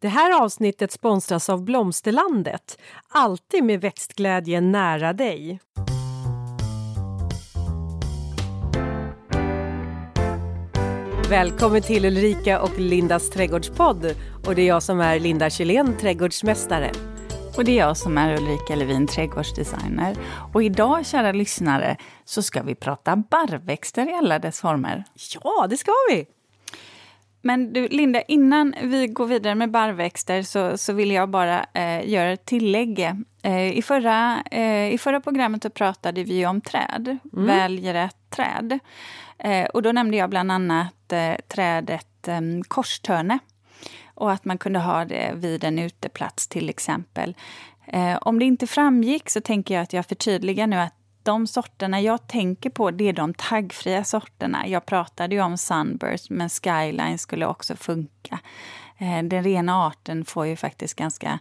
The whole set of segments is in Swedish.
Det här avsnittet sponsras av Blomsterlandet. Alltid med växtglädje nära dig. Välkommen till Ulrika och Lindas trädgårdspodd. Och det är jag som är Linda Kjellén, trädgårdsmästare. Och det är jag som är Ulrika Levin, trädgårdsdesigner. Och idag, kära lyssnare, så ska vi prata barrväxter i alla dess former. Ja, det ska vi! Men du, Linda, innan vi går vidare med barrväxter så, så vill jag bara eh, göra ett tillägg. Eh, i, förra, eh, I förra programmet så pratade vi om träd, mm. välj rätt träd. Eh, och då nämnde jag bland annat eh, trädet eh, korstörne och att man kunde ha det vid en uteplats till exempel. Eh, om det inte framgick så tänker jag att jag förtydligar nu att de sorterna jag tänker på det är de taggfria sorterna. Jag pratade ju om Sunburst, men Skyline skulle också funka. Eh, den rena arten får ju faktiskt ganska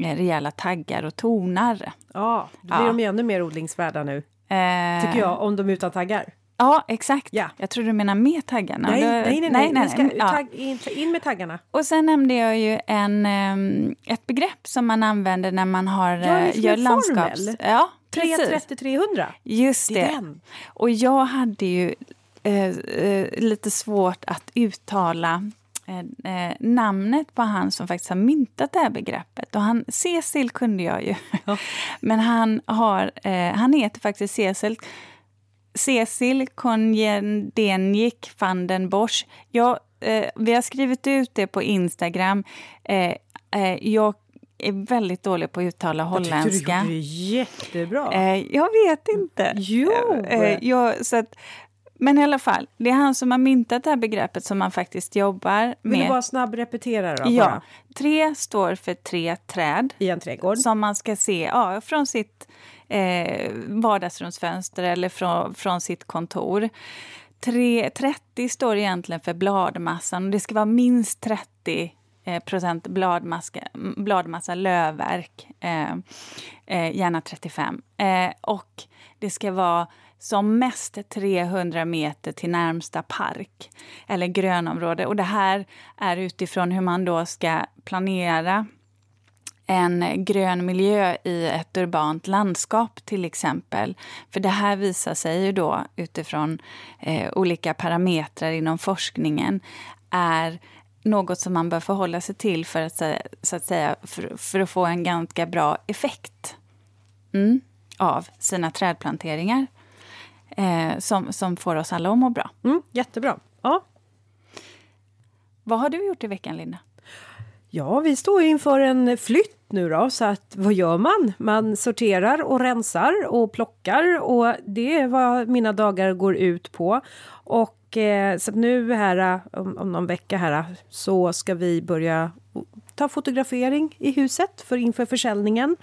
eh, rejäla taggar och tonar. Ja, då blir ja. de ju ännu mer odlingsvärda nu. Eh, tycker jag, om de är utan taggar. Ja, exakt. Ja. Jag tror du menar med taggarna. Nej, nej, nej. nej, nej, nej. Ska, tagg, in, in, med taggarna. Och sen nämnde jag ju en, um, ett begrepp som man använder när man har, ja, liksom gör landskaps... Formel. Ja, 330-300. Just det. det. Och jag hade ju eh, eh, lite svårt att uttala eh, eh, namnet på han som faktiskt har myntat det här begreppet. Och han, Cecil kunde jag ju. Ja. Men han, har, eh, han heter faktiskt Cecil Cecil Konjendenjik van den Bosch. Jag, eh, vi har skrivit ut det på Instagram. Eh, jag är väldigt dålig på att uttala holländska. Jag tyckte du gjorde jättebra. Eh, jag vet inte. Jo! Eh, jag, så att, men i alla fall, det är han som har myntat det här begreppet som man faktiskt jobbar med. Vill du bara snabb repetera då? Ja. Bara. Tre står för tre träd. I en trädgård. Som man ska se ja, från sitt eh, vardagsrumsfönster eller från, från sitt kontor. 3, 30 står egentligen för bladmassan och det ska vara minst 30 eh, Eh, procent bladmassa, bladmassa lövverk, eh, eh, gärna 35. Och det ska vara som mest 300 meter till närmsta park eller grönområde. Och det här är utifrån hur man då ska planera en grön miljö i ett urbant landskap till exempel. För det här visar sig ju då utifrån eh, olika parametrar inom forskningen är något som man bör förhålla sig till för att, så att säga, för, för att få en ganska bra effekt mm, av sina trädplanteringar. Eh, som, som får oss alla att må bra. Mm, jättebra. Ja. Vad har du gjort i veckan, Linda? Ja, vi står inför en flytt nu då, så att vad gör man? Man sorterar och rensar och plockar och det är vad mina dagar går ut på. Och eh, så nu här eh, om, om någon vecka här eh, så ska vi börja ta fotografering i huset för inför försäljningen.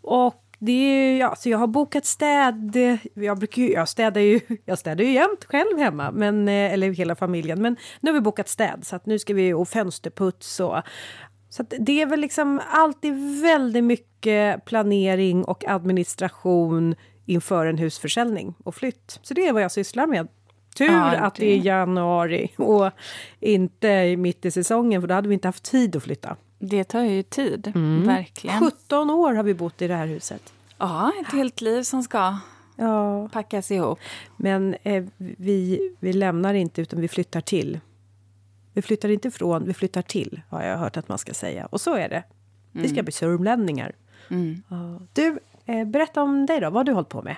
Och det är, ja, så jag har bokat städ. Eh, jag, brukar, jag, städar ju, jag städar ju jämt själv hemma, men, eller hela familjen. Men nu har vi bokat städ så att nu ska vi och fönsterputs och så det är väl liksom alltid väldigt mycket planering och administration inför en husförsäljning och flytt. Så det är vad jag sysslar med. Tur ja, att det är januari och inte mitt i säsongen för då hade vi inte haft tid att flytta. Det tar ju tid, mm. verkligen. 17 år har vi bott i det här huset. Ja, ett helt liv som ska ja. packas ihop. Men eh, vi, vi lämnar inte utan vi flyttar till. Vi flyttar inte ifrån, vi flyttar till, har jag hört att man ska säga. Och så är det. Vi ska mm. bli sörmlänningar. Mm. Du, eh, berätta om dig då. Vad har du hållit på med?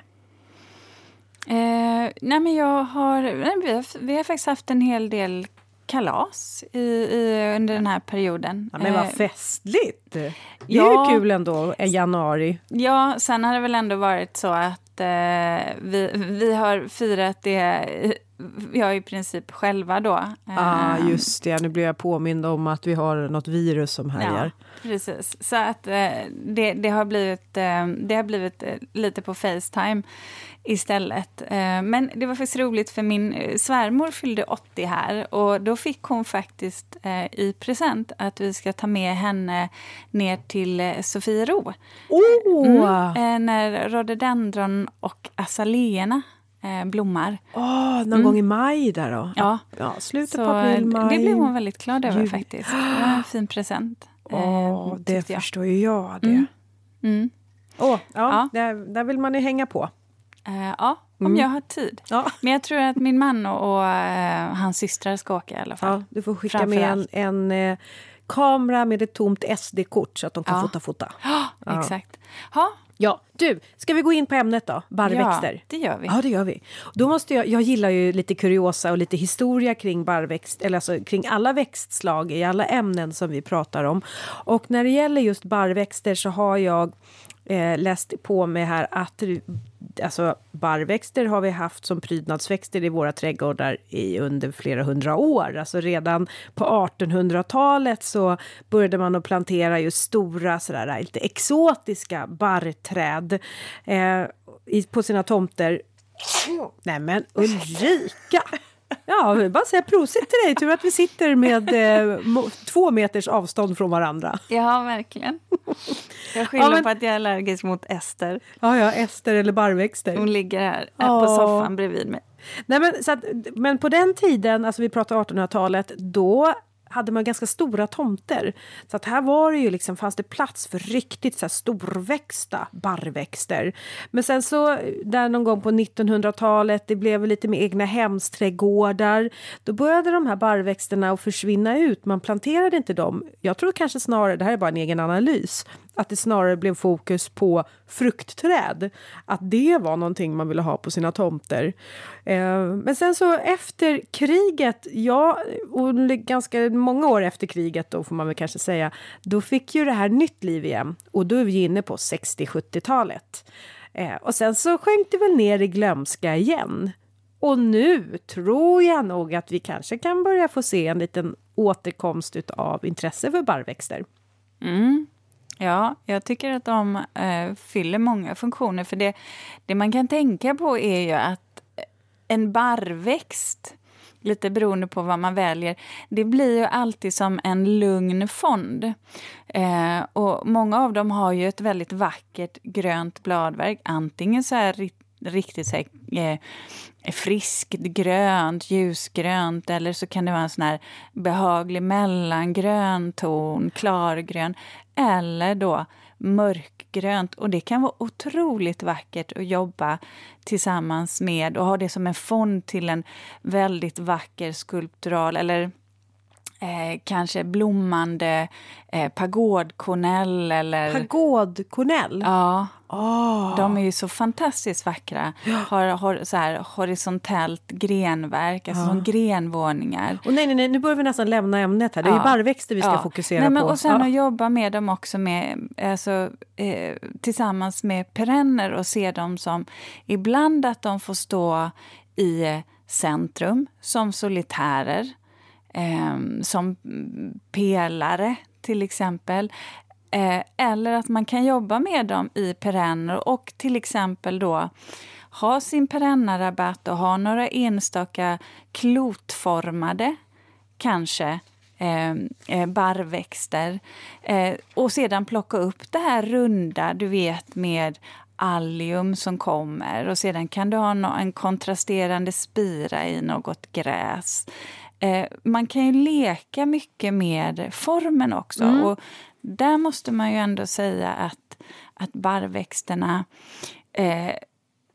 Eh, nej men jag har, vi har... Vi har faktiskt haft en hel del kalas i, i, under den här perioden. Ja, men vad eh, festligt! Det är ja, ju kul ändå, i januari. Ja, sen har det väl ändå varit så att eh, vi, vi har firat det jag i princip själva då. Ja, ah, just det. Nu blir jag påmind om att vi har något virus som härjar. Ja, precis. Så att eh, det, det, har blivit, eh, det har blivit eh, lite på Facetime istället. Men det var faktiskt roligt för min svärmor fyllde 80 här och då fick hon faktiskt i present att vi ska ta med henne ner till Sofiero. Oh! Mm, när rhododendron och azaleerna blommar. Åh, någon mm. gång i maj där då? Ja. ja slutet på april, maj. Det blev hon väldigt glad över jul. faktiskt. Det var en fin present. Åh, det förstår ju jag det. Mm. Mm. Oh, ja, ja. Där, där vill man ju hänga på. Uh, ja, om mm. jag har tid. Ja. Men jag tror att min man och, och uh, hans systrar ska åka i alla fall. Ja, du får skicka med en, en uh, kamera med ett tomt SD-kort så att de kan ja. fota fota. Ja, exakt. Ha. Ja, du, ska vi gå in på ämnet då? Barrväxter? Ja, det gör vi. Ja, det gör vi. Då måste jag, jag gillar ju lite kuriosa och lite historia kring barrväxt, eller alltså kring alla växtslag i alla ämnen som vi pratar om. Och när det gäller just barrväxter så har jag eh, läst på mig här att alltså barrväxter har vi haft som prydnadsväxter i våra trädgårdar i under flera hundra år. Alltså redan på 1800-talet så började man att plantera just stora sådär lite exotiska barrträd eh, på sina tomter. Nej men Ulrika! Ja, vill bara säga prosit till dig. Tur att vi sitter med eh, två meters avstånd från varandra. Ja, verkligen. Jag skyller ja, men... på att jag är allergisk mot ester. Ja, ja, ester eller barrväxter. Hon ligger här, här på soffan bredvid mig. Nej, men, så att, men på den tiden, alltså vi pratar 1800-talet, då hade man ganska stora tomter. Så att här var det ju liksom, fanns det plats för riktigt så här storväxta barrväxter. Men sen så, där någon gång på 1900-talet, det blev lite med egna hemsträdgårdar. Då började de här barrväxterna att försvinna ut. Man planterade inte dem. Jag tror kanske snarare, det här är bara en egen analys, att det snarare blev fokus på fruktträd. Att det var någonting man ville ha på sina tomter. Eh, men sen så efter kriget, ja, och ganska många år efter kriget då får man väl kanske säga, då fick ju det här nytt liv igen. Och då är vi inne på 60-70-talet. Eh, och sen så sjönk det väl ner i glömska igen. Och nu tror jag nog att vi kanske kan börja få se en liten återkomst av intresse för barrväxter. Mm. Ja, jag tycker att de eh, fyller många funktioner. För det, det man kan tänka på är ju att eh, en barrväxt, lite beroende på vad man väljer, det blir ju alltid som en lugn fond. Eh, och många av dem har ju ett väldigt vackert grönt bladverk. Antingen så här riktigt så här, eh, friskt grönt, ljusgrönt eller så kan det vara en sån här behaglig mellangrön ton, klargrön eller då mörkgrönt. Och det kan vara otroligt vackert att jobba tillsammans med och ha det som en fond till en väldigt vacker skulptural eller eh, kanske blommande eh, pagodkornell eller... Pagodkornell? Ja. Oh. De är ju så fantastiskt vackra. Har, har så här horisontellt grenverk, alltså ja. som grenvåningar. Och nej, nej, nej, nu börjar vi nästan lämna ämnet här. Det är ja. ju barrväxter vi ska ja. fokusera nej, men, på. Och sen ja. att jobba med dem också med, alltså, eh, tillsammans med perenner och se dem som ibland att de får stå i centrum som solitärer eh, som pelare till exempel. Eh, eller att man kan jobba med dem i perenner och till exempel då ha sin perennarabatt och ha några enstaka klotformade kanske ehm, eh, barrväxter. Eh, och sedan plocka upp det här runda, du vet med allium som kommer och sedan kan du ha en kontrasterande spira i något gräs. Eh, man kan ju leka mycket med formen också. Mm. Och där måste man ju ändå säga att, att barrväxterna eh,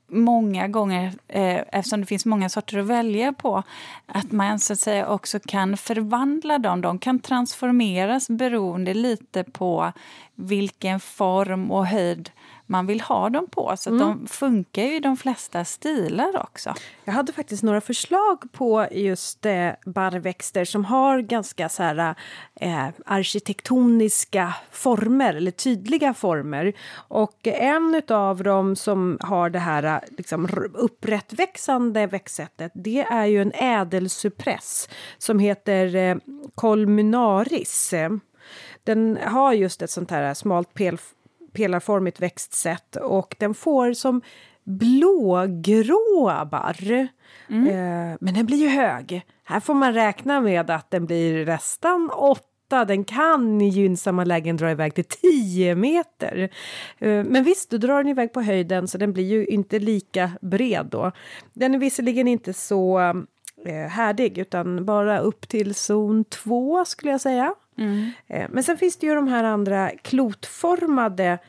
många gånger, eh, eftersom det finns många sorter att välja på, att man så att säga också kan förvandla dem. De kan transformeras beroende lite på vilken form och höjd man vill ha dem på. Så mm. de funkar ju i de flesta stilar också. Jag hade faktiskt några förslag på just eh, barrväxter som har ganska så här, eh, arkitektoniska former, eller tydliga former. Och en av dem som har det här liksom, upprättväxande växtsättet det är ju en ädelsupress som heter eh, Colmunaris. Den har just ett sånt här smalt pelarformigt växtsätt och den får som blågrå barr. Mm. Eh, men den blir ju hög. Här får man räkna med att den blir nästan 8, den kan i gynnsamma lägen dra iväg till 10 meter. Eh, men visst, då drar den iväg på höjden så den blir ju inte lika bred då. Den är visserligen inte så eh, härdig utan bara upp till zon 2 skulle jag säga. Mm. Eh, men sen finns det ju de här andra klotformade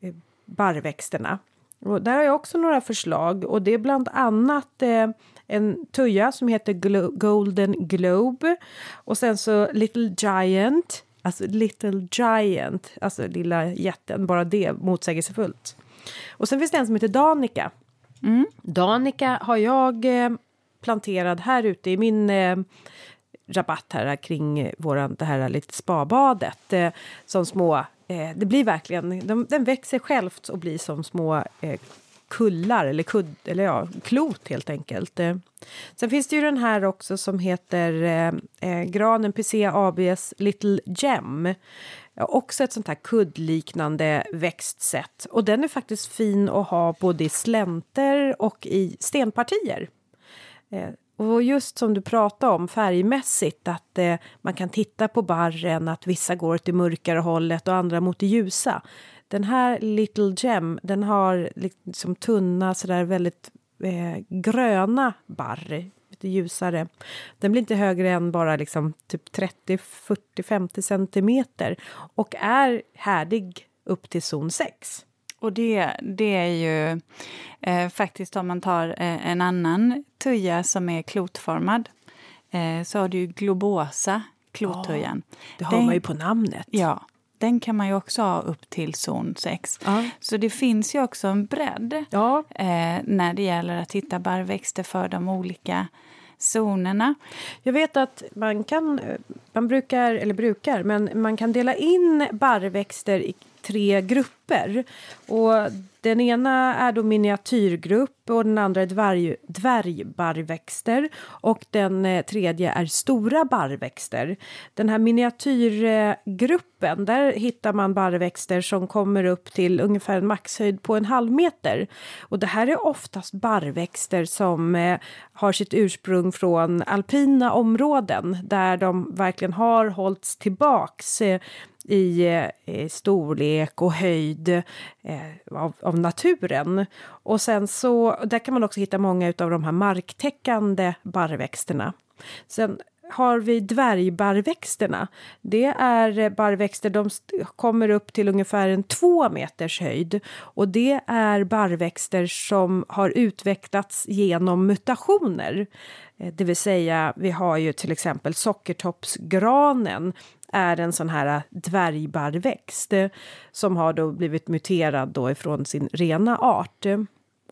eh, barrväxterna. Och där har jag också några förslag och det är bland annat eh, en tuja som heter Glo Golden Globe och sen så Little Giant, alltså Little Giant, alltså lilla jätten, bara det motsägelsefullt. Och sen finns det en som heter Danica. Mm. Danica har jag planterad här ute i min rabatt här kring våran, det här lite spabadet eh, som små eh, det blir verkligen, de, den växer självt och blir som små eh, kullar eller, kudd, eller ja, klot helt enkelt. Eh, sen finns det ju den här också som heter eh, eh Granen PC ABs Little Gem. Också ett sånt här kuddliknande växtsätt. Och den är faktiskt fin att ha både i slänter och i stenpartier. Eh, och just som du pratade om färgmässigt, att eh, man kan titta på barren, att vissa går åt det mörkare hållet och andra mot det ljusa. Den här Little Gem, den har liksom tunna, sådär väldigt eh, gröna barr, lite ljusare. Den blir inte högre än bara liksom typ 30, 40, 50 centimeter och är härdig upp till zon 6. Och det, det är ju eh, faktiskt om man tar eh, en annan tuja som är klotformad eh, så har du ju globosa, klottujan. Ja, det har den, man ju på namnet. Ja, den kan man ju också ha upp till zon 6. Ja. Så det finns ju också en bredd ja. eh, när det gäller att hitta barrväxter för de olika zonerna. Jag vet att man kan, man brukar, eller brukar, men man kan dela in barrväxter i tre grupper. Och den ena är då miniatyrgrupp och den andra är dvärg, dvärgbarrväxter och den eh, tredje är stora barrväxter. Den här miniatyrgruppen, där hittar man barrväxter som kommer upp till ungefär en maxhöjd på en halv meter. Och det här är oftast barrväxter som eh, har sitt ursprung från alpina områden där de verkligen har hållits tillbaks eh, i, eh, storlek och höjd eh, av, av, naturen. Och sen så, där kan man också hitta många av de här marktäckande barrväxterna. Sen har vi dvärgbarrväxterna. Det är barrväxter, de kommer upp till ungefär en två meters höjd. Och det är barrväxter som har utvecklats genom mutationer. Eh, det vill säga, vi har ju till exempel sockertoppsgranen är en sån här äh, dvärgbarrväxt eh, som har då blivit muterad då ifrån sin rena art.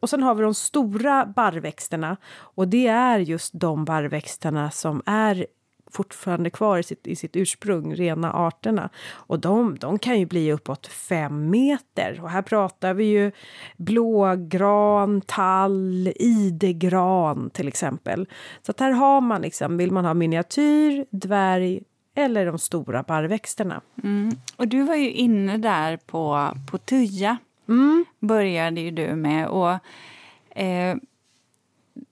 Och sen har vi de stora barrväxterna och det är just de barrväxterna som är fortfarande kvar i sitt, i sitt ursprung, rena arterna. Och de, de kan ju bli uppåt fem meter. Och här pratar vi ju blågran, tall, idegran till exempel. Så att här har man liksom, vill man ha miniatyr, dvärg eller de stora barrväxterna. Mm. Och du var ju inne där på, på tuja. Mm. Började ju du med. Och, eh,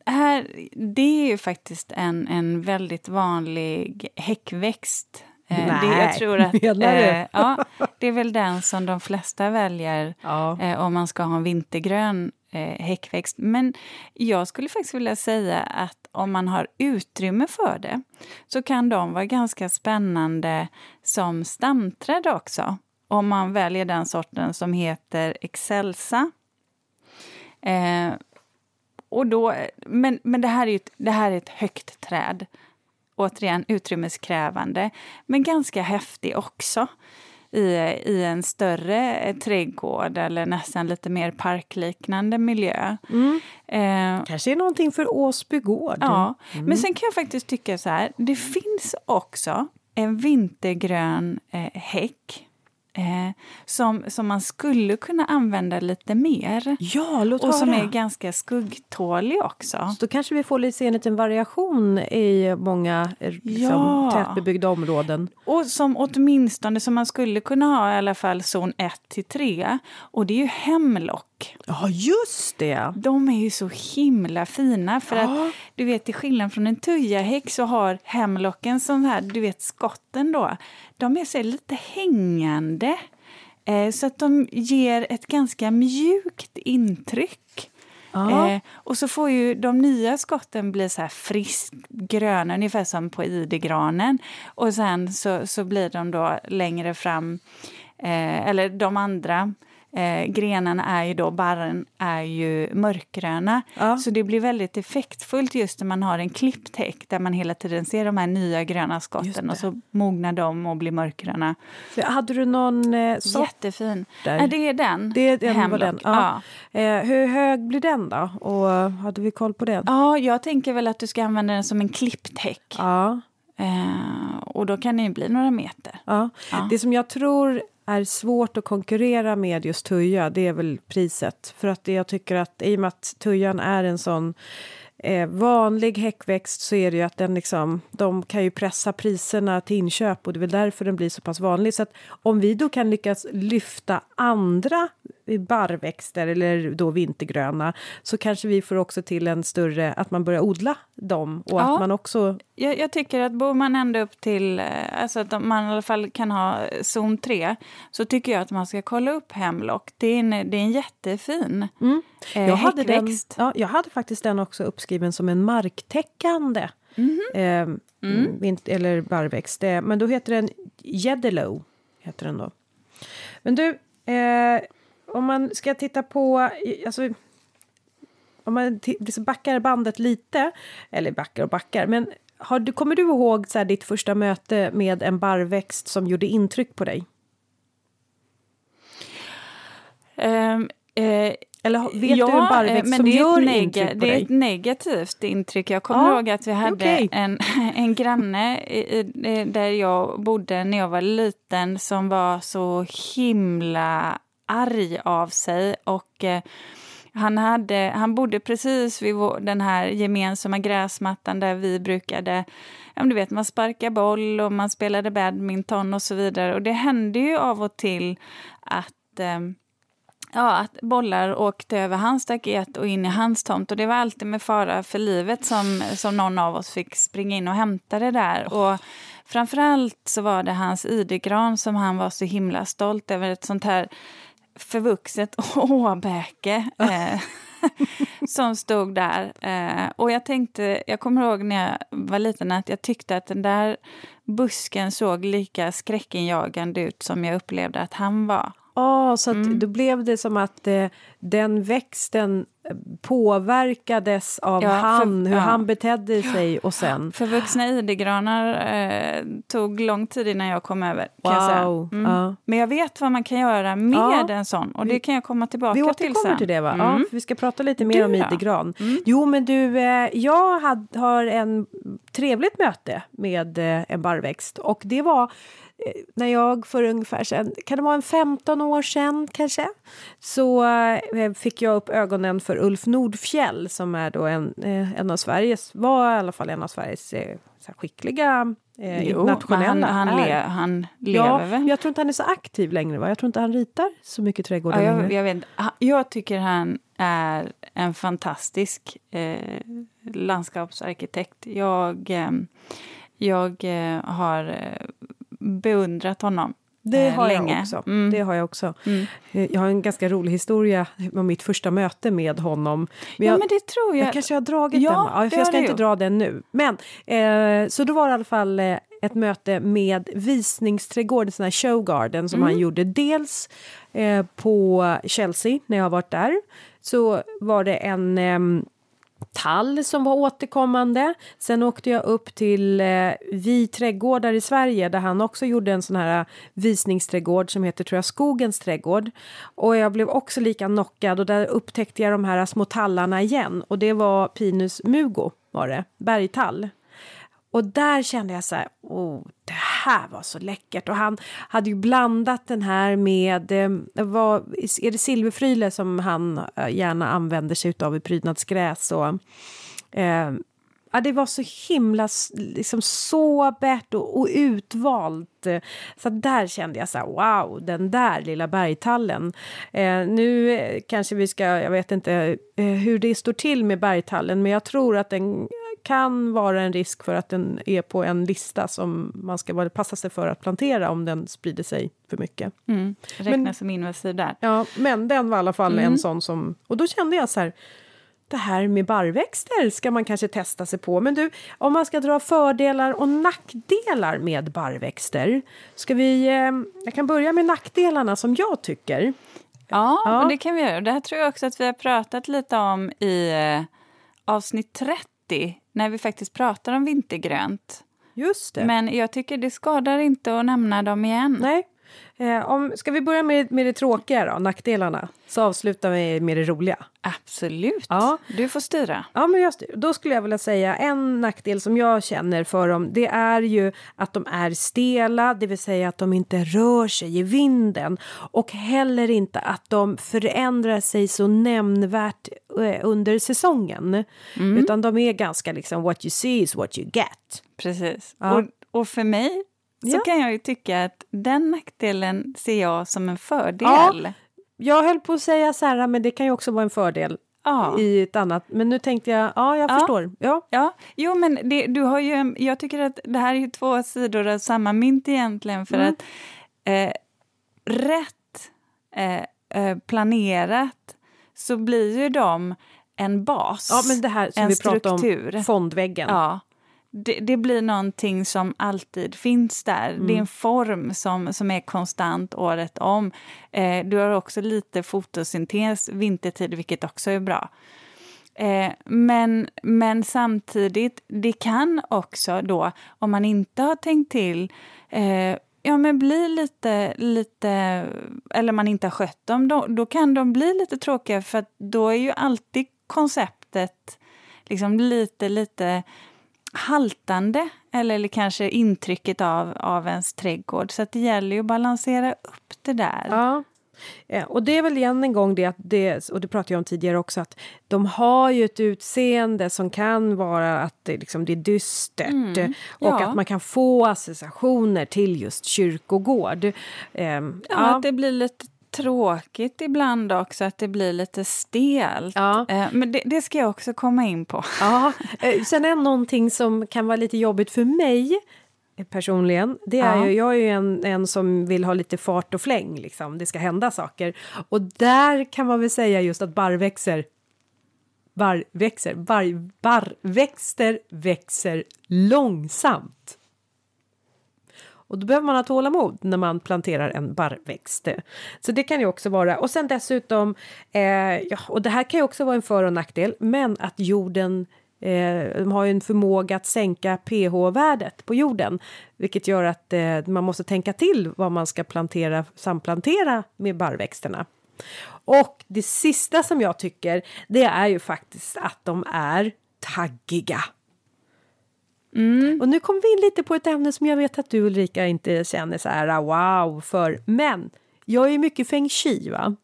här, det är ju faktiskt en, en väldigt vanlig häckväxt. Eh, Nej, det, jag tror att, menar du? Eh, ja, det är väl den som de flesta väljer ja. eh, om man ska ha en vintergrön eh, häckväxt. Men jag skulle faktiskt vilja säga att om man har utrymme för det så kan de vara ganska spännande som stamträd också. Om man väljer den sorten som heter Excelsa. Eh, och då, men men det, här är ett, det här är ett högt träd. Återigen utrymmeskrävande, men ganska häftig också i, i en större trädgård eller nästan lite mer parkliknande miljö. Mm. Eh, Kanske är någonting för Åsby gård. Ja, mm. men sen kan jag faktiskt tycka så här, det finns också en vintergrön eh, häck Eh, som, som man skulle kunna använda lite mer. Ja, låt Och höra. som är ganska skuggtålig också. Så då kanske vi får se en liten variation i många eh, liksom, ja. tätbebyggda områden. Och som åtminstone som man skulle kunna ha i alla fall zon 1 till 3. Och det är ju hemlock. Ja, just det. De är ju så himla fina för Ja. att du vet till skillnad från en tujahäck så har hemlocken sån här, du vet skotten då, de är så lite hängande. Eh, så att de ger ett ganska mjukt intryck. Ja. Eh, och så får ju de nya skotten bli så här friskt gröna, ungefär som på idegranen. Och sen så, så blir de då längre fram, eh, eller de andra eh, grenarna är ju då, barren är ju mörkgröna. Ja. Så det blir väldigt effektfullt just när man har en klippt häck där man hela tiden ser de här nya gröna skotten och så mognar de och blir mörkgröna. Hade du någon eh, sort? Jättefin. där. Ja, det är den. Det är den, den. Ja. Eh, hur hög blir den då? Och eh, hade vi koll på den? Ja, jag tänker väl att du ska använda den som en klippt häck. Ja. Eh, och då kan det ju bli några meter. Ja. Ja. Det som jag tror är svårt att konkurrera med just tuja, det är väl priset. För att jag tycker att i och med att tujan är en sån eh, vanlig häckväxt så är det ju att den liksom, de kan ju pressa priserna till inköp och det är väl därför den blir så pass vanlig. Så att om vi då kan lyckas lyfta andra barrväxter eller då vintergröna så kanske vi får också till en större, att man börjar odla dem och Ja. att man också Jag, jag tycker att bor man ända upp till, eh, alltså att man i alla fall kan ha zon 3, så tycker jag att man ska kolla upp hemlock. Det är en, det är en jättefin Mm. eh, Jag hade, den, häckväxt. ja, jag hade faktiskt den också uppskriven som en marktäckande Mhm. eh, vint, eller barrväxt. Eh, men då heter den Yeddelow. Heter den då. Men du, eh, om man ska titta på... Alltså, om man liksom backar bandet lite, eller backar och backar, men har du, kommer du ihåg så här, ditt första möte med en barrväxt som gjorde intryck på dig? Ehm, eh, Eller vet du en barrväxt men som gör intryck på Det är dig? ett negativt intryck. Jag kommer Ja, ihåg att vi hade okej. en, en granne i, i, där jag bodde när jag var liten som var så himla arg av sig. Och eh, han, hade, han bodde precis vid vår, den här gemensamma gräsmattan där vi brukade Ja, du vet, man sparkar boll och man spelade badminton och så vidare. Och det hände ju av och till att eh, Ja, att bollar åkte över hans staket och in i hans tomt. Och det var alltid med fara för livet som, som någon av oss fick springa in och hämta det där. Och framförallt så var det hans idegran som han var så himla stolt över. Ett sånt här förvuxet åbäke. Eh, som stod där. Eh, och jag tänkte, jag kommer ihåg när jag var liten att jag tyckte att den där busken såg lika skräckinjagande ut som jag upplevde att han var. Ja, så Mm. då blev det som att eh, den växten eh, påverkades av Ja, för- han, hur ja. han betedde sig och sen... Förvuxna idegranar eh, tog lång tid innan jag kom över. Kan jag säga. Wow, Mm. ja. Men jag vet vad man kan göra med en sån och det Vi- kan jag komma tillbaka Vi till återkommer sen. till det va? Mm. Ja, för vi ska prata lite mer Du om idegran. Jo men du, eh, jag had, har en trevligt möte med eh, en barrväxt och det var när jag för ungefär sen, kan det vara en 15 år sedan kanske, så eh, fick jag upp ögonen för Ulf Nordfjell som är då en, eh, en av Sveriges, var i alla fall en av Sveriges eh, skickliga eh, Jo, internationella. han, han, le, han lever Ja, väl? jag tror inte han är så aktiv längre va? Jag tror inte han ritar så mycket trädgårdar Ja, jag, jag, vet, jag tycker han är en fantastisk eh, landskapsarkitekt. Jag, eh, jag har beundrat honom Det eh, har länge. jag också. Mm. Det har jag också. Mm. Eh, Jag har en ganska rolig historia om mitt första möte med honom. Men Ja, jag, men det tror jag. jag kanske har dragit Ja, den. Ja, för jag ska inte gjort. dra den nu. Men eh, så då var det i alla fall eh, ett möte med visningsträdgård, en sån här showgarden som Mm. han gjorde. Dels eh, på Chelsea när jag har varit där. Så var det en ehm, tall som var återkommande. Sen åkte jag upp till eh, Vi trädgårdar i Sverige där han också gjorde en sån här eh, visningsträdgård som heter tror jag Skogens trädgård. Och jag blev också lika knockad och där upptäckte jag de här små tallarna igen och det var Pinus mugo var det, bergtall. Och där kände jag så här, oh, det här var så läckert. Och han hade ju blandat den här med, eh, vad, är det silverfryle som han eh, gärna använder sig av i prydnadsgräs och eh, Ja, det var så himla liksom, sobert och, och utvalt. Så där kände jag så här, wow, den där lilla bergtallen. Eh, nu eh, kanske vi ska, jag vet inte eh, hur det står till med bergtallen, men jag tror att den kan vara en risk för att den är på en lista som man ska passa sig för att plantera om den sprider sig för mycket. Mm, räknas men, som invasiv där. Ja, men den var i alla fall mm. en sån som... Och då kände jag så här, det här med barrväxter ska man kanske testa sig på. Men du, om man ska dra fördelar och nackdelar med barrväxter. Ska vi, eh, jag kan börja med nackdelarna som jag tycker. Ja, ja. det kan vi göra. Det här tror jag också att vi har pratat lite om i eh, avsnitt 30 när vi faktiskt pratar om vintergrönt. Just det. Men jag tycker det skadar inte att nämna dem igen. Nej. Eh, om, ska vi börja med, med det tråkiga då, nackdelarna? Så avslutar vi med det roliga. Absolut. Ja. Du får styra. Ja, men jag styr. Då skulle jag vilja säga en nackdel som jag känner för dem. Det är ju att de är stela, det vill säga att de inte rör sig i vinden och heller inte att de förändrar sig så nämnvärt eh, under säsongen. Mm. Utan de är ganska liksom what you see is what you get. Precis. Ja. Och, och för mig så ja. kan jag ju tycka att den nackdelen ser jag som en fördel. Ja, jag höll på att säga så här, men det kan ju också vara en fördel. Ja. i ett annat. Men nu tänkte jag, ja jag ja. förstår. Ja. ja, jo men det, du har ju, jag tycker att det här är två sidor av samma mynt egentligen för mm. att eh, rätt eh, eh, planerat så blir ju de en bas, ja, men det här som en vi struktur. om, fondväggen. Ja det, det, blir någonting som alltid finns där. Mm. Det är en mm. form som, som är konstant året om. Eh, du har också lite fotosyntes vintertid, vilket också är bra. Eh, men, men samtidigt, det kan också då, om man inte har tänkt till eh, ja, men bli lite, lite, eller man inte har skött dem, då, då kan de bli lite tråkiga för då är ju alltid konceptet liksom lite, lite haltande eller kanske intrycket av, av ens trädgård. Så att det gäller ju att balansera upp det där. Ja. Ja, och det är väl igen en gång det att det, och det pratade jag om tidigare också, att de har ju ett utseende som kan vara att det, liksom, det är dystert mm, och ja. att man kan få associationer till just kyrkogård. Um, ja, ja, att det blir lite tråkigt ibland också, att det blir lite stelt. Ja. Eh, men det, det, ska jag också komma in på. Ja. Eh, sen är någonting som kan vara lite jobbigt för mig eh, personligen, det är ja. ju, jag är ju en, en som vill ha lite fart och fläng, liksom. det ska hända saker. Och där kan man väl säga just att barrväxer barrväxer, barr, barrväxter växer långsamt. Och då behöver man ha tålamod när man planterar en barrväxt. Så det kan ju också vara. Och sen dessutom, eh, ja, och det här kan ju också vara en för och nackdel, men att jorden Eh, de har ju en förmåga att sänka pH-värdet på jorden, vilket gör att eh, man måste tänka till vad man ska plantera, samplantera med barrväxterna. Och det sista som jag tycker, det är ju faktiskt att de är taggiga. Mm. Och nu kom vi in lite på ett ämne som jag vet att du Ulrika inte känner så här wow för. Men jag är mycket feng shui va.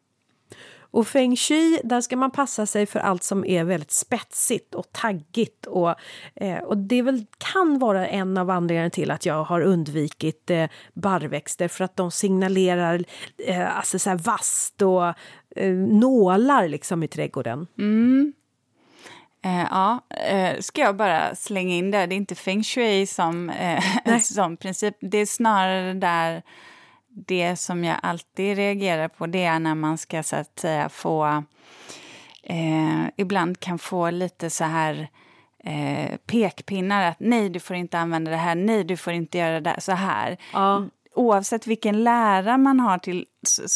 Och feng shui, där ska man passa sig för allt som är väldigt spetsigt och taggigt. Och, eh, och det väl, kan vara en av anledningarna till att jag har undvikit eh, barrväxter för att de signalerar eh, alltså så här vasst och eh, nålar liksom i trädgården. Mm. Eh, ja, eh, ska jag bara slänga in där, det är inte feng shui som, eh, som princip. Det är snarare där det som jag alltid reagerar på, det är när man ska så att säga få... Eh, ibland kan få lite så här eh, pekpinnar att nej, du får inte använda det här, nej, du får inte göra det så här. Ja. Oavsett vilken lära man har till,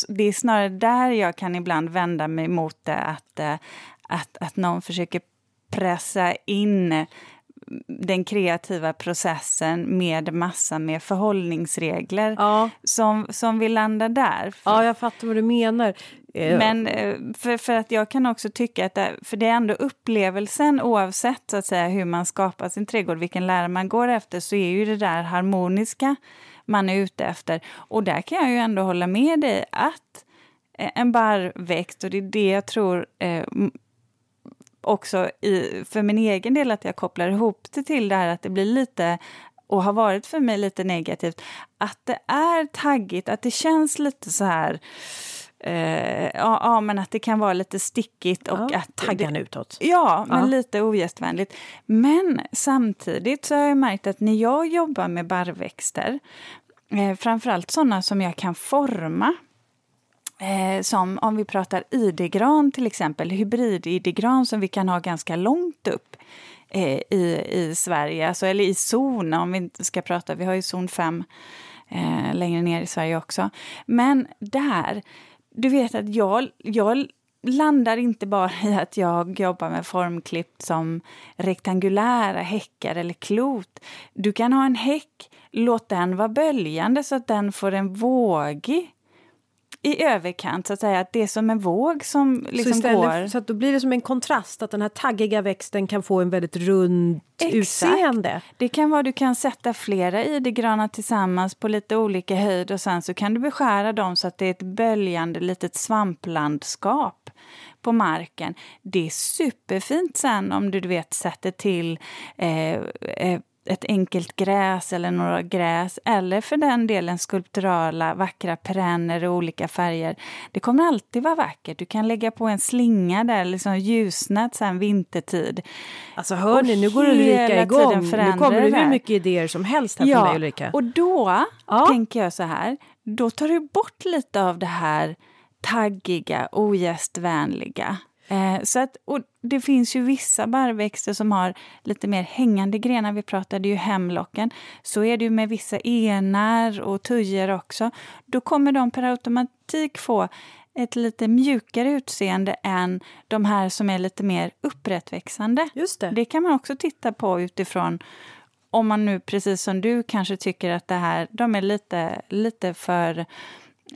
det är snarare där jag kan ibland vända mig mot det, att, eh, att, att någon försöker pressa in den kreativa processen med massa med förhållningsregler ja. som, som vi landar där. Ja, jag fattar vad du menar. Eh, Men eh, för, för att jag kan också tycka att det, för det är ändå upplevelsen oavsett så att säga hur man skapar sin trädgård, vilken lära man går efter, så är ju det där harmoniska man är ute efter. Och där kan jag ju ändå hålla med dig att en barrväxt, och det är det jag tror eh, också i, för min egen del att jag kopplar ihop det till det här att det blir lite och har varit för mig lite negativt, att det är taggigt, att det känns lite så här Eh, ja, ja, men att det kan vara lite stickigt och ja, att... Taggan utåt. Ja, men ja. lite ogästvänligt. Men samtidigt så har jag märkt att när jag jobbar med barrväxter, eh, framförallt sådana som jag kan forma, eh, som om vi pratar idegran till exempel, hybrid-idegran som vi kan ha ganska långt upp eh, i, i Sverige, alltså, eller i zon om vi inte ska prata, vi har ju zon 5 eh, längre ner i Sverige också. Men där du vet att jag, jag landar inte bara i att jag jobbar med formklippt som rektangulära häckar eller klot. Du kan ha en häck, låt den vara böljande så att den får en vågig i överkant, så att säga. Att det är som en våg som liksom så istället, går... Så att då blir det som en kontrast, att den här taggiga växten kan få en väldigt rund Exakt. utseende. Det kan vara du kan sätta flera idegranar tillsammans på lite olika höjd och sen så kan du beskära dem så att det är ett böljande litet svamplandskap på marken. Det är superfint sen om du, du vet sätter till eh, eh, ett enkelt gräs eller några gräs eller för den delen skulpturala vackra perenner i olika färger. Det kommer alltid vara vackert. Du kan lägga på en slinga där, liksom ljusnat sen vintertid. Alltså hör ni, nu går Ulrika igång. Nu kommer det hur mycket idéer som helst här ja, från dig Ulrika. och då ja. tänker jag så här, då tar du bort lite av det här taggiga, ogästvänliga. Eh, så att, och det finns ju vissa barrväxter som har lite mer hängande grenar. Vi pratade ju hemlocken. Så är det ju med vissa enar och tujor också. Då kommer de per automatik få ett lite mjukare utseende än de här som är lite mer upprättväxande. Just det. det kan man också titta på utifrån om man nu precis som du kanske tycker att det här, de är lite, lite för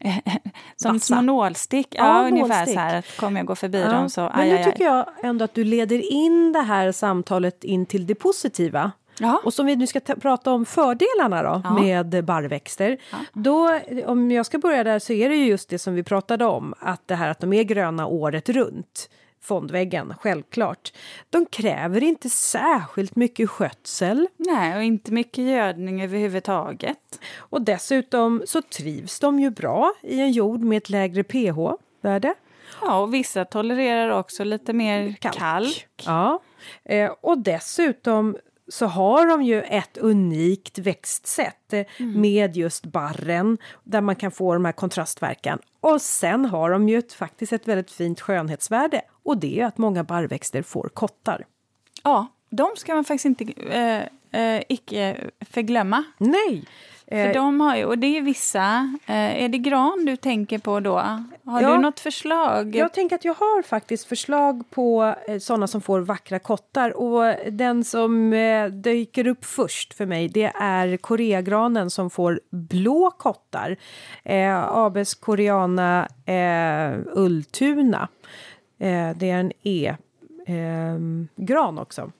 som Vassa. små nålstick. Ja, ja ungefär nålstick. så här. Att kommer jag gå förbi ja. dem så... Men nu tycker jag ändå att du leder in det här samtalet in till det positiva. Ja. Och som vi nu ska prata om fördelarna då ja. med barrväxter. Ja. Då, om jag ska börja där så är det ju just det som vi pratade om, att det här att de är gröna året runt fondväggen, självklart. De kräver inte särskilt mycket skötsel. Nej, och inte mycket gödning överhuvudtaget. Och dessutom så trivs de ju bra i en jord med ett lägre pH-värde. Ja, och vissa tolererar också lite mer kalk. kalk. Ja, eh, och dessutom så har de ju ett unikt växtsätt eh, mm. med just barren där man kan få de här kontrastverkan. Och sen har de ju ett, faktiskt ett väldigt fint skönhetsvärde och det är att många barrväxter får kottar. Ja, de ska man faktiskt inte eh, eh, icke förglömma. Nej, för eh, de har ju, och det är vissa. Eh, är det gran du tänker på då? Har ja, du något förslag? Jag tänker att jag har faktiskt förslag på eh, sådana som får vackra kottar. Och den som dyker upp först för mig det är koreagranen som får blå kottar. Abes koreana ulltuna. Det är en E-gran också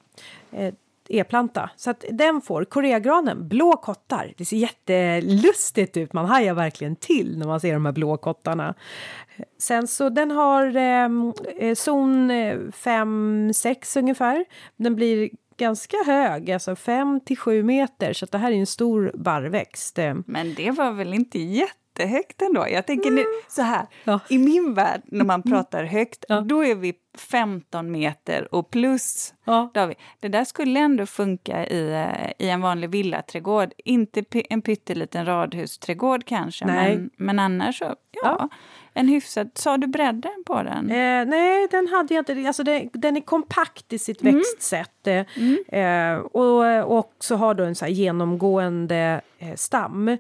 e-planta. Så att den får koreagranen blå kottar. Det ser jättelustigt ut. Man hajar verkligen till när man ser de här blå kottarna. Sen så den har ehm, eh, zon eh, 5-6 ungefär. Den blir ganska hög, alltså 5 till 7 meter, så det här är en stor barrväxt. Ehm. Men det var väl inte jätte jättehögt ändå. Jag tänker nu, så här, ja. i min värld när man pratar högt, ja. då är vi 15 meter och plus. Ja. Då vi, det där skulle ändå funka i, eh, i en vanlig villaträdgård. Inte en pytteliten radhusträdgård kanske, men, men annars så, ja. En hyfsad... Sa du bredden på den? Eh, nej, den hade jag inte. Alltså det, den är kompakt i sitt mm. växtsätt. Eh, mm. Eh, och, och så har du en så genomgående eh, stam.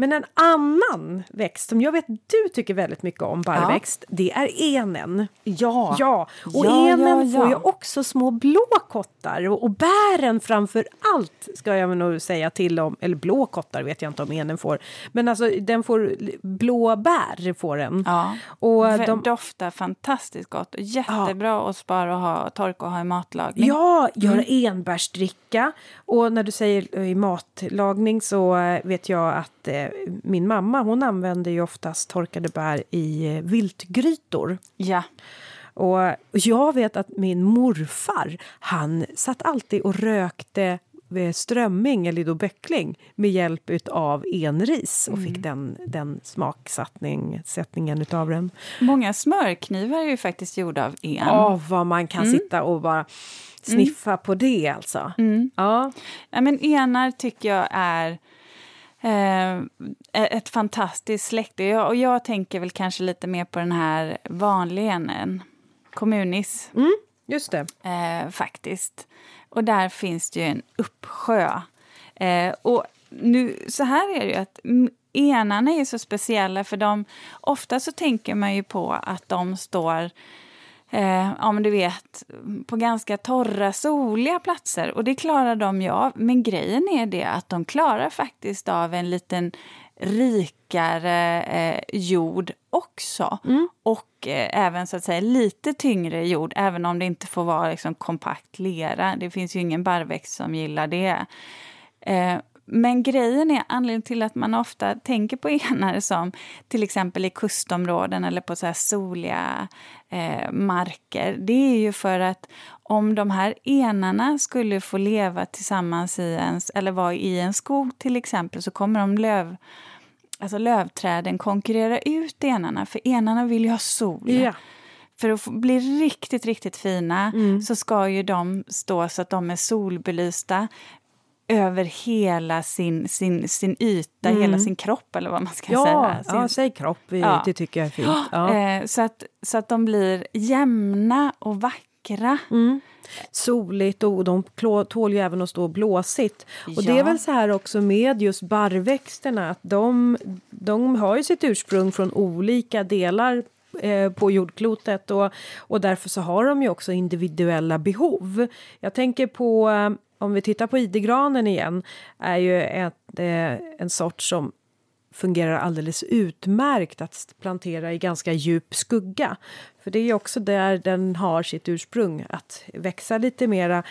Men en annan växt som jag vet du tycker väldigt mycket om, barrväxt, ja. det är enen. Ja. ja. Och ja, enen ja, får ju också små blå kottar och, och bären framför allt ska jag nog säga till om, eller blå kottar vet jag inte om enen får, men alltså den får blå bär får den. Ja. Och de doftar fantastiskt gott och jättebra att spara och ha, torka och ha i matlagning. Ja, göra mm. enbärsdricka och när du säger i matlagning så eh, vet jag att eh, min mamma hon använder ju oftast torkade bär i eh, viltgrytor. Ja. Och jag vet att min morfar, han satt alltid och rökte eh, strömming eller då böckling med hjälp av enris och fick den, den smaksättningen utav den. Många smörknivar är ju faktiskt gjorda av en. Ja, vad man kan sitta och bara sniffa på det alltså. Ja. Ja, men enar tycker jag är ett fantastiskt släkte. Och jag tänker väl kanske lite mer på den här vanliga enen, kommunis, Just det. eh, faktiskt. Och där finns det ju en uppsjö. Eh, och nu, så här är det ju att mm, enarna är så speciella för de, ofta så tänker man ju på att de står Eh, ja, men du vet, på ganska torra, soliga platser. Och det klarar de ju av. Men grejen är det att de klarar faktiskt av en liten rikare eh, jord också. Och eh, även så att säga lite tyngre jord, även om det inte får vara liksom, kompakt lera. Det finns ju ingen barrväxt som gillar det. Eh, men grejen är, anledningen till att man ofta tänker på enar som till exempel i kustområden eller på så här soliga eh, marker, det är ju för att om de här enarna skulle få leva tillsammans i en, eller vara i en skog till exempel, så kommer de löv, alltså lövträden konkurrera ut enarna, för enarna vill ju ha sol. Ja. För att bli riktigt, riktigt fina så ska ju de stå så att de är solbelysta över hela sin, sin, sin yta, hela sin kropp eller vad man ska Ja, säga. Sin, ja, säg kropp. Ja. det tycker jag är fint. Ja. eh, så, att, så att de blir jämna och vackra. Soligt och de tål ju även att stå blåsigt. Och det är väl så här också med just barrväxterna att de, de har ju sitt ursprung från olika delar eh, på jordklotet och, och därför så har de ju också individuella behov. Jag tänker på, om vi tittar på idegranen igen, är ju ett, eh, en sort som fungerar alldeles utmärkt att plantera i ganska djup skugga. För det är ju också där den har sitt ursprung, att växa lite mera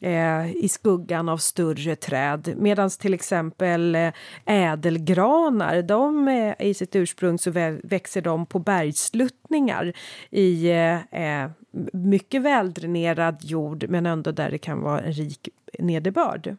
eh, i skuggan av större träd. Medan till exempel eh, ädelgranar, de eh, i sitt ursprung så växer de på bergsluttningar i eh, eh mycket väldränerad jord men ändå där det kan vara en rik nederbörd.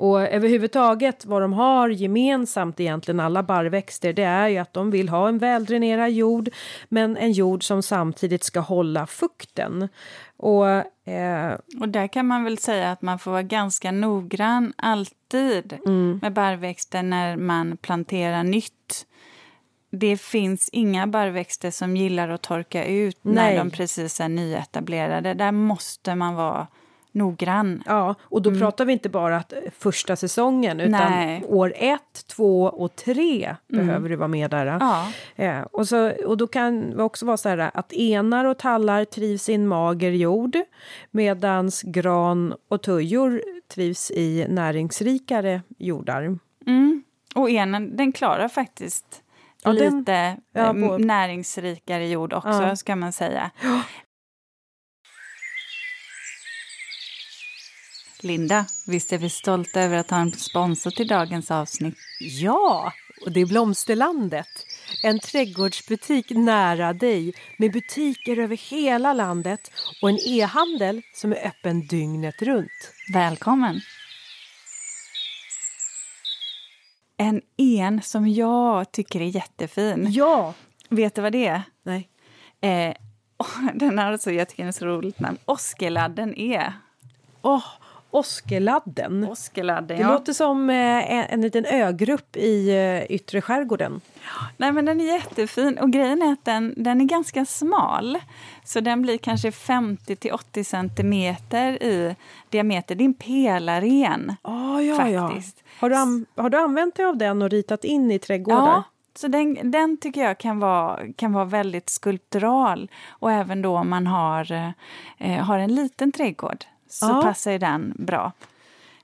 Och överhuvudtaget vad de har gemensamt egentligen alla barrväxter det är ju att de vill ha en väldränerad jord men en jord som samtidigt ska hålla fukten. Och eh, Och där kan man väl säga att man får vara ganska noggrann alltid Mm. med barrväxter när man planterar nytt. Det finns inga barrväxter som gillar att torka ut Nej. när de precis är nyetablerade. Där måste man vara noggrann. ja, och då pratar vi inte bara att eh, första säsongen utan Mm. Nej. Mm. år ett, två och tre behöver du vara med där. Ja. Eh, och, så, och då kan det också vara så här att enar och tallar trivs i en mager jord medans gran och tujor trivs i näringsrikare jordar. Mm. Och enen, den klarar faktiskt Ja, den- lite ja, eh, på- näringsrikare jord också, Ja. ska man säga. Linda, visst är vi stolta över att ha en sponsor till dagens avsnitt? Ja, och det är Blomsterlandet. En trädgårdsbutik nära dig med butiker över hela landet och en e-handel som är öppen dygnet runt. Välkommen! En en som jag tycker är jättefin. Ja! Vet du vad det är? Nej. Eh, den har så, jag tycker den är så roligt namn. Oskeladden är. Åh, Oskeladden. Oskeladden, Det ja. låter som eh, en, en liten ögrupp i eh, yttre skärgården. Nej, men den är jättefin. Och grejen är att den, den är ganska smal. Så den blir kanske 50 till 80 centimeter i diameter. Det är en pelaren. Oh, ja, ja. Faktiskt. Har, du an- har du använt dig av den och ritat in i trädgårdar? Ja, så den, den tycker jag kan vara, kan vara väldigt skulptural. Och även då om man har, eh, har en liten trädgård så Ja. passar ju den bra.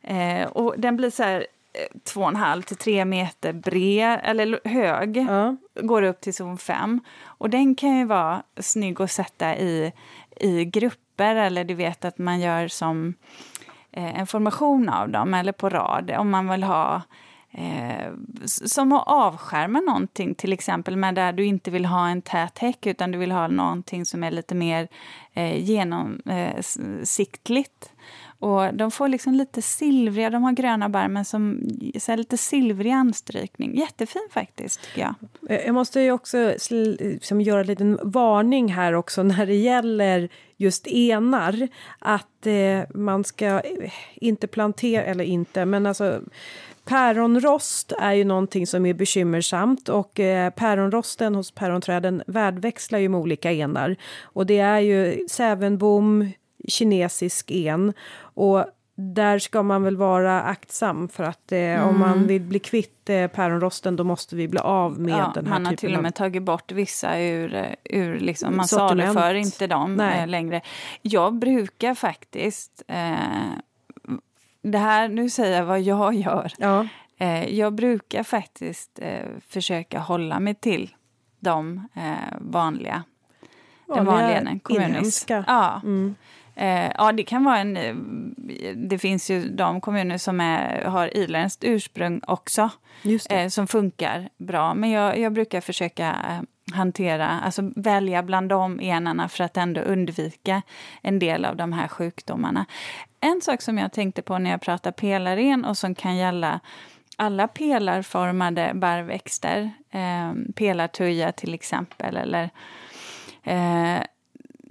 Eh, och den blir så här eh, två och en halv till tre meter bred, eller hög. Ja. Går upp till zon 5. Och den kan ju vara snygg att sätta i, i grupper eller du vet att man gör som eh, en formation av dem eller på rad om man vill ha eh, som att avskärma någonting, till exempel med där du inte vill ha en tät häck utan du vill ha någonting som är lite mer eh, genomsiktligt. Eh, Och de får liksom lite silvriga, de har gröna bär men som så lite silvrig anstrykning. Jättefin faktiskt, tycker jag. Eh, jag måste ju också liksom göra en liten varning här också när det gäller just enar. Att eh, man ska eh, inte plantera, eller inte, men alltså Päronrost är ju någonting som är bekymmersamt och eh, päronrosten hos päronträden värdväxlar ju med olika enar. Och det är ju sävenbom, kinesisk en och där ska man väl vara aktsam för att eh, mm. om man vill bli kvitt eh, päronrosten då måste vi bli av med ja, den här Man har till och med av... tagit bort vissa ur, eh, ur liksom, man saluför inte dem eh, längre. Jag brukar faktiskt, eh, det här, nu säger jag vad jag gör. Ja. Eh, jag brukar faktiskt försöka hålla mig till de vanliga, vanliga den vanliga kommunens. Ja. Mm. Eh, ja, det kan vara en... Eh, det finns ju de kommuner som är, har irländskt ursprung också, eh, som funkar bra. Men jag, jag brukar försöka eh, hantera, alltså välja bland de enarna för att ändå undvika en del av de här sjukdomarna. En sak som jag tänkte på när jag pratar pelaren och som kan gälla alla pelarformade barrväxter, eh, pelartuja till exempel, eller eh,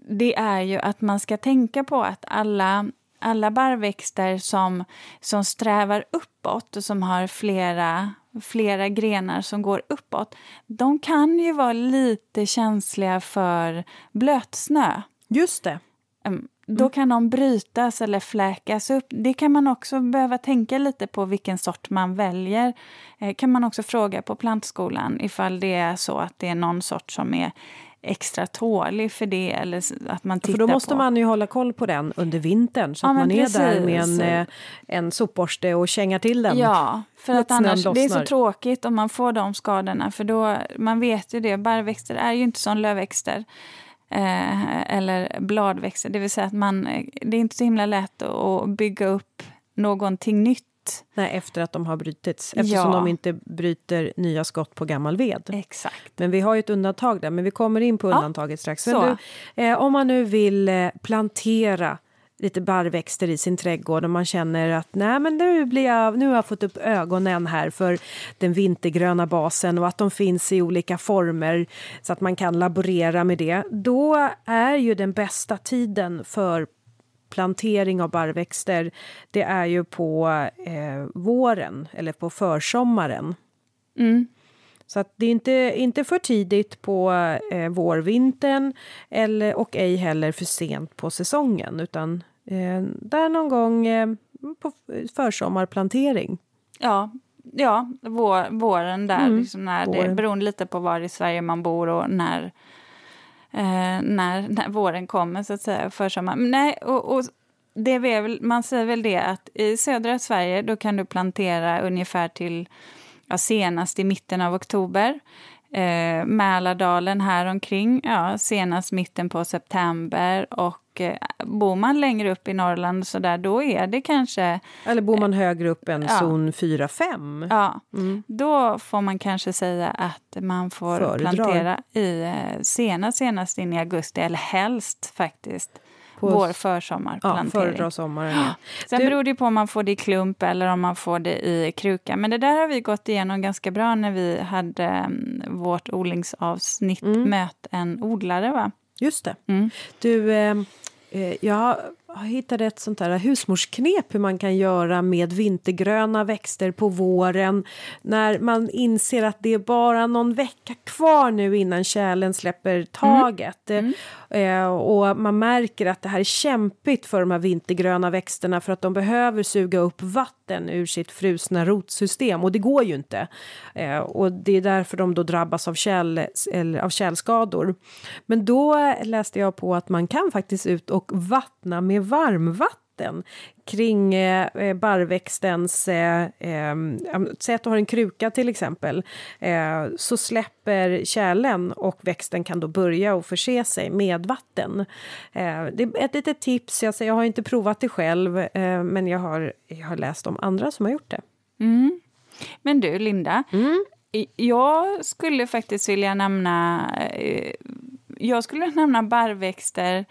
det är ju att man ska tänka på att alla, alla barrväxter som, som strävar uppåt och som har flera, flera grenar som går uppåt, de kan ju vara lite känsliga för blötsnö. Just det. Mm. Då kan de brytas eller fläkas upp. Det kan man också behöva tänka lite på vilken sort man väljer. Eh, kan man också fråga på plantskolan ifall det är så att det är någon sort som är extra tålig för det. Eller att man tittar för då måste på. man ju hålla koll på den under vintern så ja, att man precis. är där med en, eh, en sopborste och kängar till den. Ja, för att annars, det är så tråkigt om man får de skadorna för då, man vet ju det, barrväxter är ju inte som lövväxter. Eh, eller bladväxter, det vill säga att man, eh, det är inte så himla lätt att bygga upp någonting nytt Nej, efter att de har brutits, eftersom ja. de inte bryter nya skott på gammal ved. Exakt. Men vi har ju ett undantag där, men vi kommer in på undantaget ja. strax. Du, eh, om man nu vill eh, plantera lite barrväxter i sin trädgård och man känner att nej men nu, blir jag, nu har jag fått upp ögonen här för den vintergröna basen och att de finns i olika former så att man kan laborera med det. Då är ju den bästa tiden för plantering av barrväxter, det är ju på eh, våren eller på försommaren. Mm. Så att det är inte, inte för tidigt på eh, vårvintern eller, och ej heller för sent på säsongen utan eh, där någon gång eh, på försommarplantering. Ja, ja vår, våren där, mm, liksom när våren. det beroende lite på var i Sverige man bor och när eh, när, när våren kommer, så att säga, försommaren. Nej, och, och det väl, man säger väl det att i södra Sverige då kan du plantera ungefär till ja, senast i mitten av oktober. Eh, Mälardalen här omkring, ja, senast mitten på september och eh, bor man längre upp i Norrland så där, då är det kanske... Eller bor man högre upp än ja. zon 4-5? Ja, mm. då får man kanske säga att man får Föredrar. plantera i eh, senast, senast in i augusti, eller helst faktiskt på vår försommarplantering. Ja, föredra sommaren. Ja. Sen du... beror det på om man får det i klump eller om man får det i kruka. Men det där har vi gått igenom ganska bra när vi hade um, vårt odlingsavsnitt mm. Möt en odlare. Va? Just det. Mm. Du, eh, jag jag hittade ett sånt där husmorsknep hur man kan göra med vintergröna växter på våren när man inser att det är bara någon vecka kvar nu innan kärlen släpper taget. Mm. Mm. Eh, och man märker att det här är kämpigt för de här vintergröna växterna för att de behöver suga upp vatten ur sitt frusna rotsystem och det går ju inte. Eh, och det är därför de då drabbas av, käll, eller av kärlskador. Men då läste jag på att man kan faktiskt ut och vattna med varmvatten kring eh, eh, barrväxtens... Eh, eh, säg att du har en kruka till exempel. Eh, så släpper kärlen och växten kan då börja och förse sig med vatten. Eh, det är ett litet tips. Jag, jag har inte provat det själv, eh, men jag har, jag har läst om andra som har gjort det. Mm. Men du, Linda. Mm. Jag skulle faktiskt vilja nämna... Jag skulle nämna barrväxter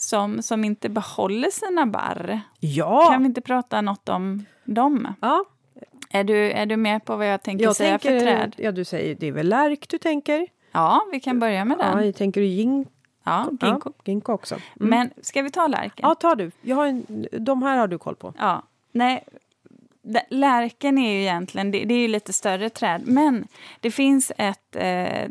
som, som inte behåller sina barr. Ja! Kan vi inte prata något om dem? ja. Är du, är du med på vad jag tänker Jag säga tänker, för träd? ja du säger, det är väl lärk du tänker? Ja, vi kan börja med den. Ja, jag tänker du ginkgo? Ja, ginkgo. Ja, ginkgo också. Mm. Men ska vi ta lärken? Ja, ta du. Jag har en, de här har du koll på. Ja, nej. Lärken är ju egentligen, det, det är ju lite större träd, men det finns ett, eh,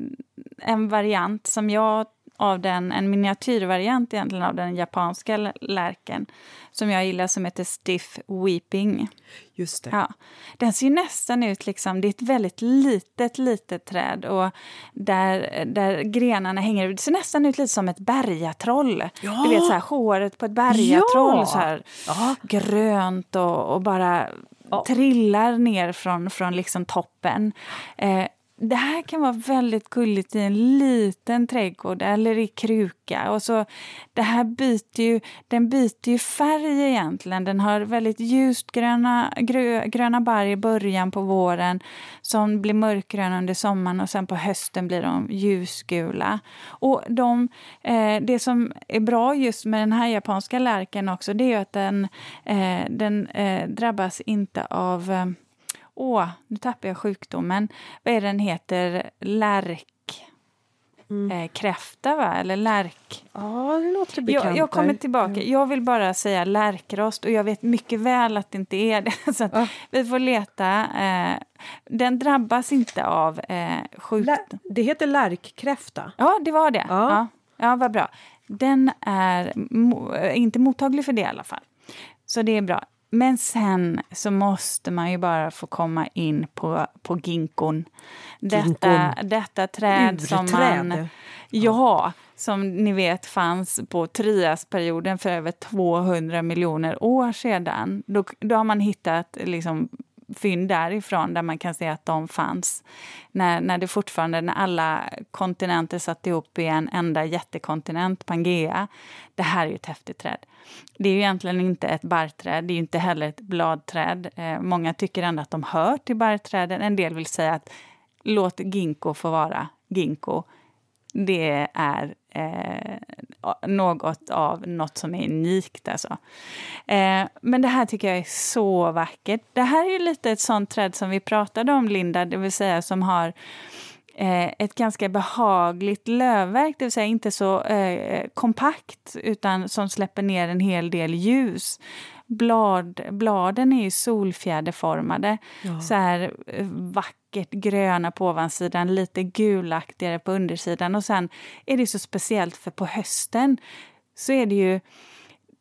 en variant som jag av den, en miniatyrvariant egentligen av den japanska lärken som jag gillar som heter Stiff Weeping. Just det. Ja, den ser nästan ut liksom, det är ett väldigt litet, litet träd och där, där grenarna hänger, det ser nästan ut lite som ett bergatroll. Ja. Du vet så här, håret på ett bergatroll Ja. så här Ja. grönt och, och bara Ja. trillar ner från, från liksom toppen. Eh, det här kan vara väldigt gulligt i en liten trädgård eller i kruka. Och så, det här byter ju, den byter ju färg egentligen. Den har väldigt ljust gröna, grö, gröna barr i början på våren som blir mörkgröna under sommaren och sen på hösten blir de ljusgula. Och de, eh, det som är bra just med den här japanska lärken också det är ju att den, eh, den eh, drabbas inte av eh, Åh, nu tappar jag sjukdomen. Vad är den heter? Lärk... Eh, kräfta, va? Eller lärk... Ja, det låter bekant. Jag, jag kommer tillbaka. Jag vill bara säga lärkrost och jag vet mycket väl att det inte är det. Så Ja. Vi får leta. Eh, den drabbas inte av eh, sjukdom. Det heter lärkkräfta. Ja, det var det. Ja. Ja. Ja, vad bra. Den är mo- eh, inte mottaglig för det i alla fall. Så det är bra. Men sen så måste man ju bara få komma in på, på ginkgon. Detta, detta träd som man... Ja, som ni vet fanns på Triasperioden för över 200 miljoner år sedan. Då, då har man hittat liksom, fynd därifrån där man kan se att de fanns. När, när det fortfarande, när alla kontinenter satt ihop i en enda jättekontinent, Pangea. Det här är ju ett häftigt träd. Det är ju egentligen inte ett barrträd, det är ju inte heller ett bladträd. Eh, många tycker ändå att de hör till barrträden. En del vill säga att låt ginkgo få vara ginkgo. Det är eh, något av något som är unikt. Alltså. Eh, men det här tycker jag är så vackert. Det här är ju lite ett sånt träd som vi pratade om, Linda, det vill säga som har eh, ett ganska behagligt lövverk, det vill säga inte så eh, kompakt utan som släpper ner en hel del ljus. Blad, bladen är ju solfjäderformade, Ja. så här eh, vackert gröna på ovansidan, lite gulaktigare på undersidan och sen är det så speciellt för på hösten så är det ju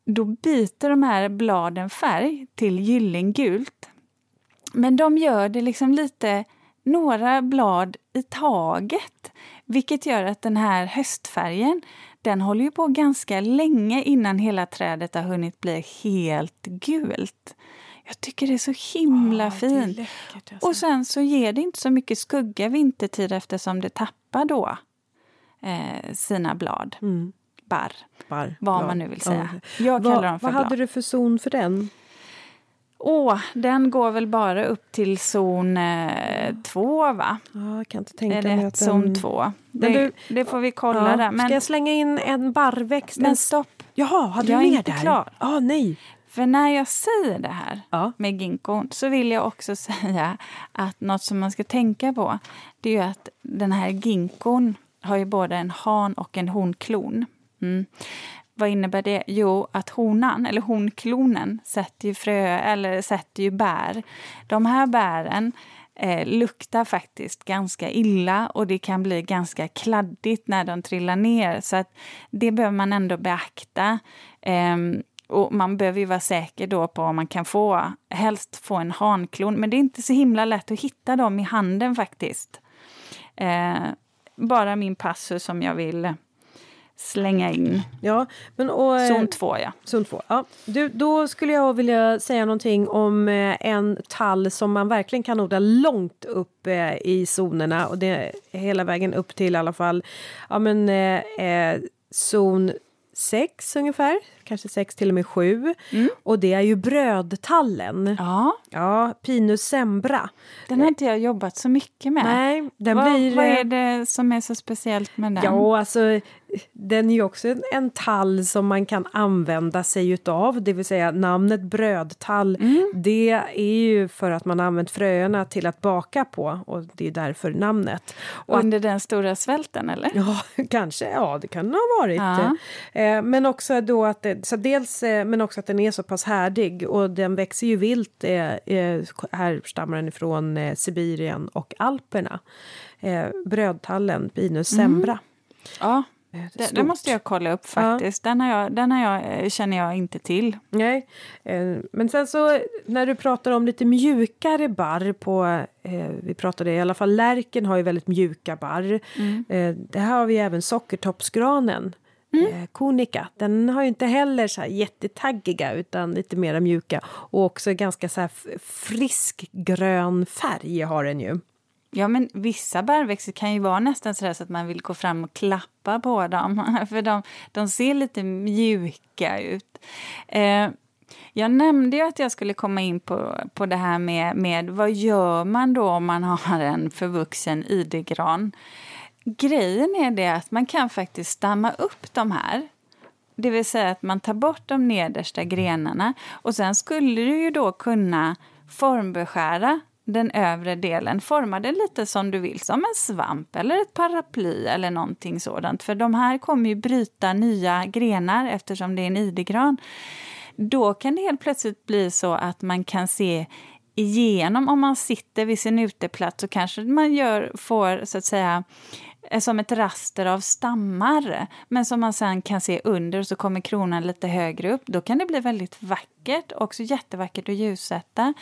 då byter de här bladen färg till gyllengult. Men de gör det liksom lite några blad i taget. Vilket gör att den här höstfärgen den håller ju på ganska länge innan hela trädet har hunnit bli helt gult. Jag tycker det är så himla är fint. läckert, alltså. Och sen så ger det inte så mycket skugga vintertid eftersom det tappar då eh, sina blad, Mm. barr, Barr. vad Ja. man nu vill säga. Ja. Jag kallar Vad, dem för vad blad. hade du för zon för den? Åh, den går väl bara upp till zon eh, två, va? Ja, jag kan inte tänka Är mig att zon den... två? Men Det, du- det får vi kolla Ja. där. Men, Ska jag slänga in en barrväxt? men En... stopp, Jaha, jag du är mer inte där? klar. Ja, nej. för när jag säger det här Ja. med ginkgon så vill jag också säga att något som man ska tänka på det är att den här ginkgon har ju både en han och en honklon. Mm. Vad innebär det? Jo, att honan, eller honklonen, sätter ju frö eller sätter ju bär. De här bären eh, luktar faktiskt ganska illa och det kan bli ganska kladdigt när de trillar ner. Så att det behöver man ändå beakta. Eh, och man behöver ju vara säker då på om man kan få, helst få en hanklon. Men det är inte så himla lätt att hitta dem i handen faktiskt. Eh, bara min passus som jag vill slänga in. Ja, men och... eh, Zon 2, ja. Zon 2. Ja. Du, då skulle jag vilja säga någonting om eh, en tall som man verkligen kan odla långt upp eh, i zonerna och det är hela vägen upp till i alla fall ja, men, eh, zon 6 ungefär kanske sex till och med sju. Mm. Och det är ju brödtallen. Ja. Ja, Pinus sembra. Den har inte jag jobbat så mycket med. Nej, den vad, blir... Vad är det som är så speciellt med den? Ja, alltså den är ju också en, en, tall som man kan använda sig utav, det vill säga namnet brödtall. Mm. Det är ju för att man använt fröerna till att baka på och det är därför namnet. Och Under den stora svälten eller? Ja, kanske. Ja, det kan det ha varit. Ja. Eh, men också då att så dels, eh, men också att den är så pass härdig och den växer ju vilt. Eh, här stammar den ifrån Sibirien och Alperna. Brödtallen, Pinus sembra. Mm. Ja, det, det, måste jag kolla upp faktiskt. Ja. Den, har jag, den har jag, eh, känner jag inte till. Nej, eh, men sen så när du pratar om lite mjukare barr på, eh, vi pratade i alla fall lärken har ju väldigt mjuka barr. Mm. det här har vi även sockertoppsgranen. Mm. Konika, den har ju inte heller så här jättetaggiga utan lite mera mjuka och också ganska så frisk grön färg har den ju. Ja, men vissa bärväxter kan ju vara nästan så, så att man vill gå fram och klappa på dem. För de, de ser lite mjuka ut. Eh, jag nämnde ju att jag skulle komma in på, på det här med, med vad gör man då om man har en förvuxen idegran. Grejen är det att man kan faktiskt stamma upp de här. Det vill säga att man tar bort de nedersta grenarna och sen skulle du ju då kunna formbeskära den övre delen. Forma den lite som du vill, som en svamp eller ett paraply eller någonting sådant. För de här kommer ju bryta nya grenar eftersom det är en idegran. Då kan det helt plötsligt bli så att man kan se igenom, om man sitter vid sin uteplats så kanske man gör, får så att säga som ett raster av stammar men som man sen kan se under och så kommer kronan lite högre upp. Då kan det bli väldigt vackert, också jättevackert att ljussätta.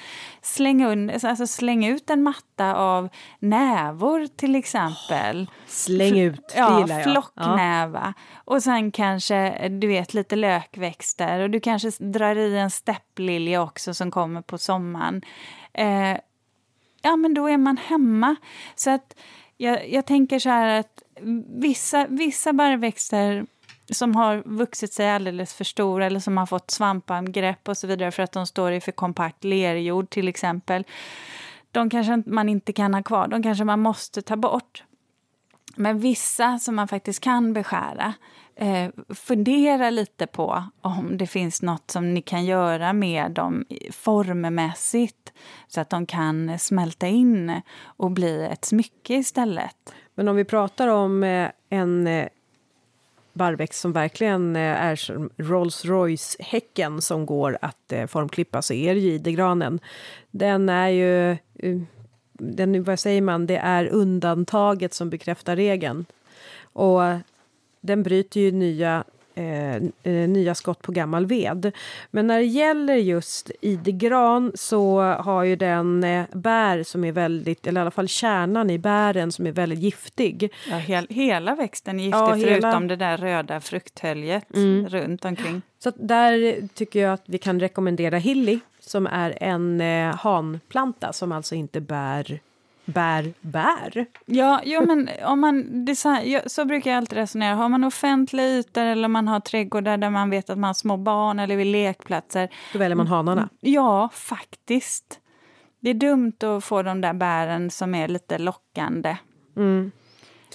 Släng, under, alltså släng ut en matta av nävor till exempel. Oh, släng ut, det ja, gillar jag. Flocknäva. Ja. Och sen kanske du vet lite lökväxter och du kanske drar i en stepplilja också som kommer på sommaren. Eh, ja men då är man hemma. Så att jag, jag tänker så här att vissa, vissa barrväxter som har vuxit sig alldeles för stora eller som har fått svampangrepp och så vidare för att de står i för kompakt lerjord till exempel. De kanske man inte kan ha kvar, de kanske man måste ta bort. Men vissa som man faktiskt kan beskära, eh, fundera lite på om det finns något som ni kan göra med dem formmässigt så att de kan smälta in och bli ett smycke istället. Men om vi pratar om eh, en eh, barrväxt som verkligen eh, är som Rolls Royce-häcken som går att eh, formklippa så är det ju idegranen. Den är ju, eh, den, vad säger man, det är undantaget som bekräftar regeln. Och den bryter ju nya Eh, eh, nya skott på gammal ved. Men när det gäller just idegran så har ju den eh, bär som är väldigt, eller i alla fall kärnan i bären som är väldigt giftig. Ja, hel, hela växten är giftig ja, förutom hela... det där röda frukthöljet mm. runt omkring. Så där tycker jag att vi kan rekommendera Hilly som är en eh, hanplanta som alltså inte bär bär bär. Ja, jo, men om man design, så brukar jag alltid resonera. Har man offentliga ytor eller man har trädgårdar där man vet att man har små barn eller vid lekplatser. Då väljer man hanarna? Mm, ja, faktiskt. Det är dumt att få de där bären som är lite lockande. Mm.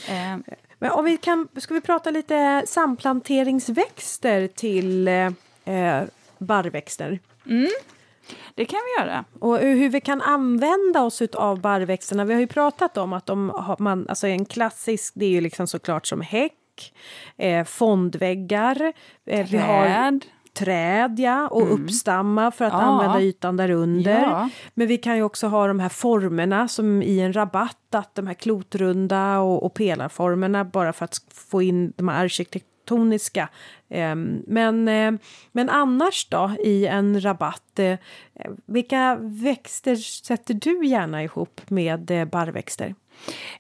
Eh. Men om vi kan, ska vi prata lite samplanteringsväxter till eh, barrväxter? Mm. Det kan vi göra. Och hur vi kan använda oss av barrväxterna. Vi har ju pratat om att de har, man, alltså en klassisk, det är ju liksom såklart som häck, eh, fondväggar. Eh, vi har träd ja, och mm. uppstamma för att ja. använda ytan där under. Ja. Men vi kan ju också ha de här formerna som i en rabatt, att de här klotrunda och, och pelarformerna bara för att få in de här arkitektoniska Ehm, men, eh, men annars då, i en rabatt, eh, vilka växter sätter du gärna ihop med eh, barrväxter?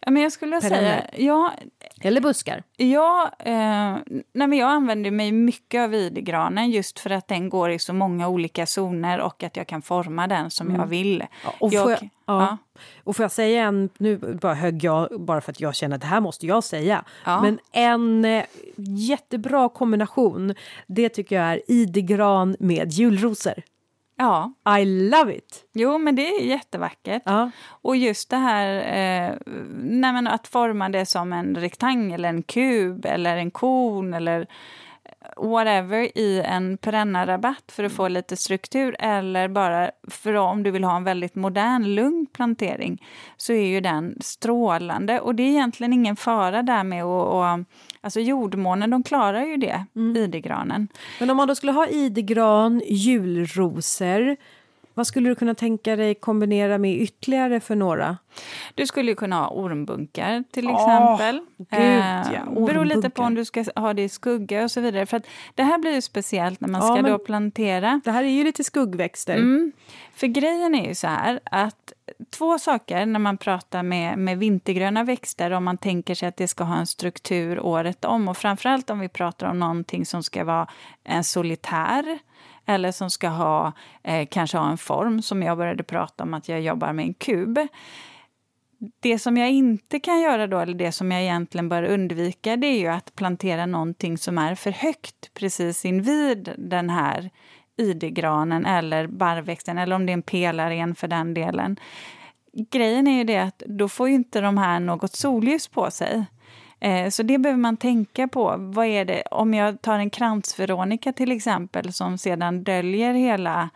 Ja, men jag skulle säga... Ja, Eller buskar? Ja, eh, nej, jag använder mig mycket av videgranen just för att den går i så många olika zoner och att jag kan forma den som mm. jag vill. Ja, och jag, jag, Ja. Och får jag säga en, nu bara högg jag bara för att jag känner att det här måste jag säga. Ja. Men en eh, jättebra kombination, det tycker jag är idegran med julrosor. Ja, I love it! jo men det är jättevackert. Ja. Och just det här eh, nej, att forma det som en rektangel, en kub eller en kon eller whatever i en perennarabatt för att få lite struktur eller bara för om du vill ha en väldigt modern, lugn plantering så är ju den strålande. Och det är egentligen ingen fara där med att... Och, alltså jordmånen, de klarar ju det, idegranen. Men om man då skulle ha idegran, julrosor, vad skulle du kunna tänka dig kombinera med ytterligare för några? Du skulle ju kunna ha ormbunkar till exempel. gud, ja, beror lite på om du ska ha det i skugga och så vidare. För att det här blir ju speciellt när man Ja, ska då plantera. Det här är ju lite skuggväxter. Mm. För grejen är ju så här att två saker när man pratar med, med vintergröna växter om man tänker sig att det ska ha en struktur året om och framförallt om vi pratar om någonting som ska vara en solitär eller som ska ha, eh, kanske ha en form som jag började prata om att jag jobbar med en kub. Det som jag inte kan göra då, eller det som jag egentligen bör undvika, det är ju att plantera någonting som är för högt precis invid den här idegranen eller barrväxten, eller om det är en pelaren för den delen. Grejen är ju det att då får ju inte de här något solljus på sig. Eh, Så det behöver man tänka på. Vad är det, om jag tar en kransveronika till exempel som sedan döljer hela,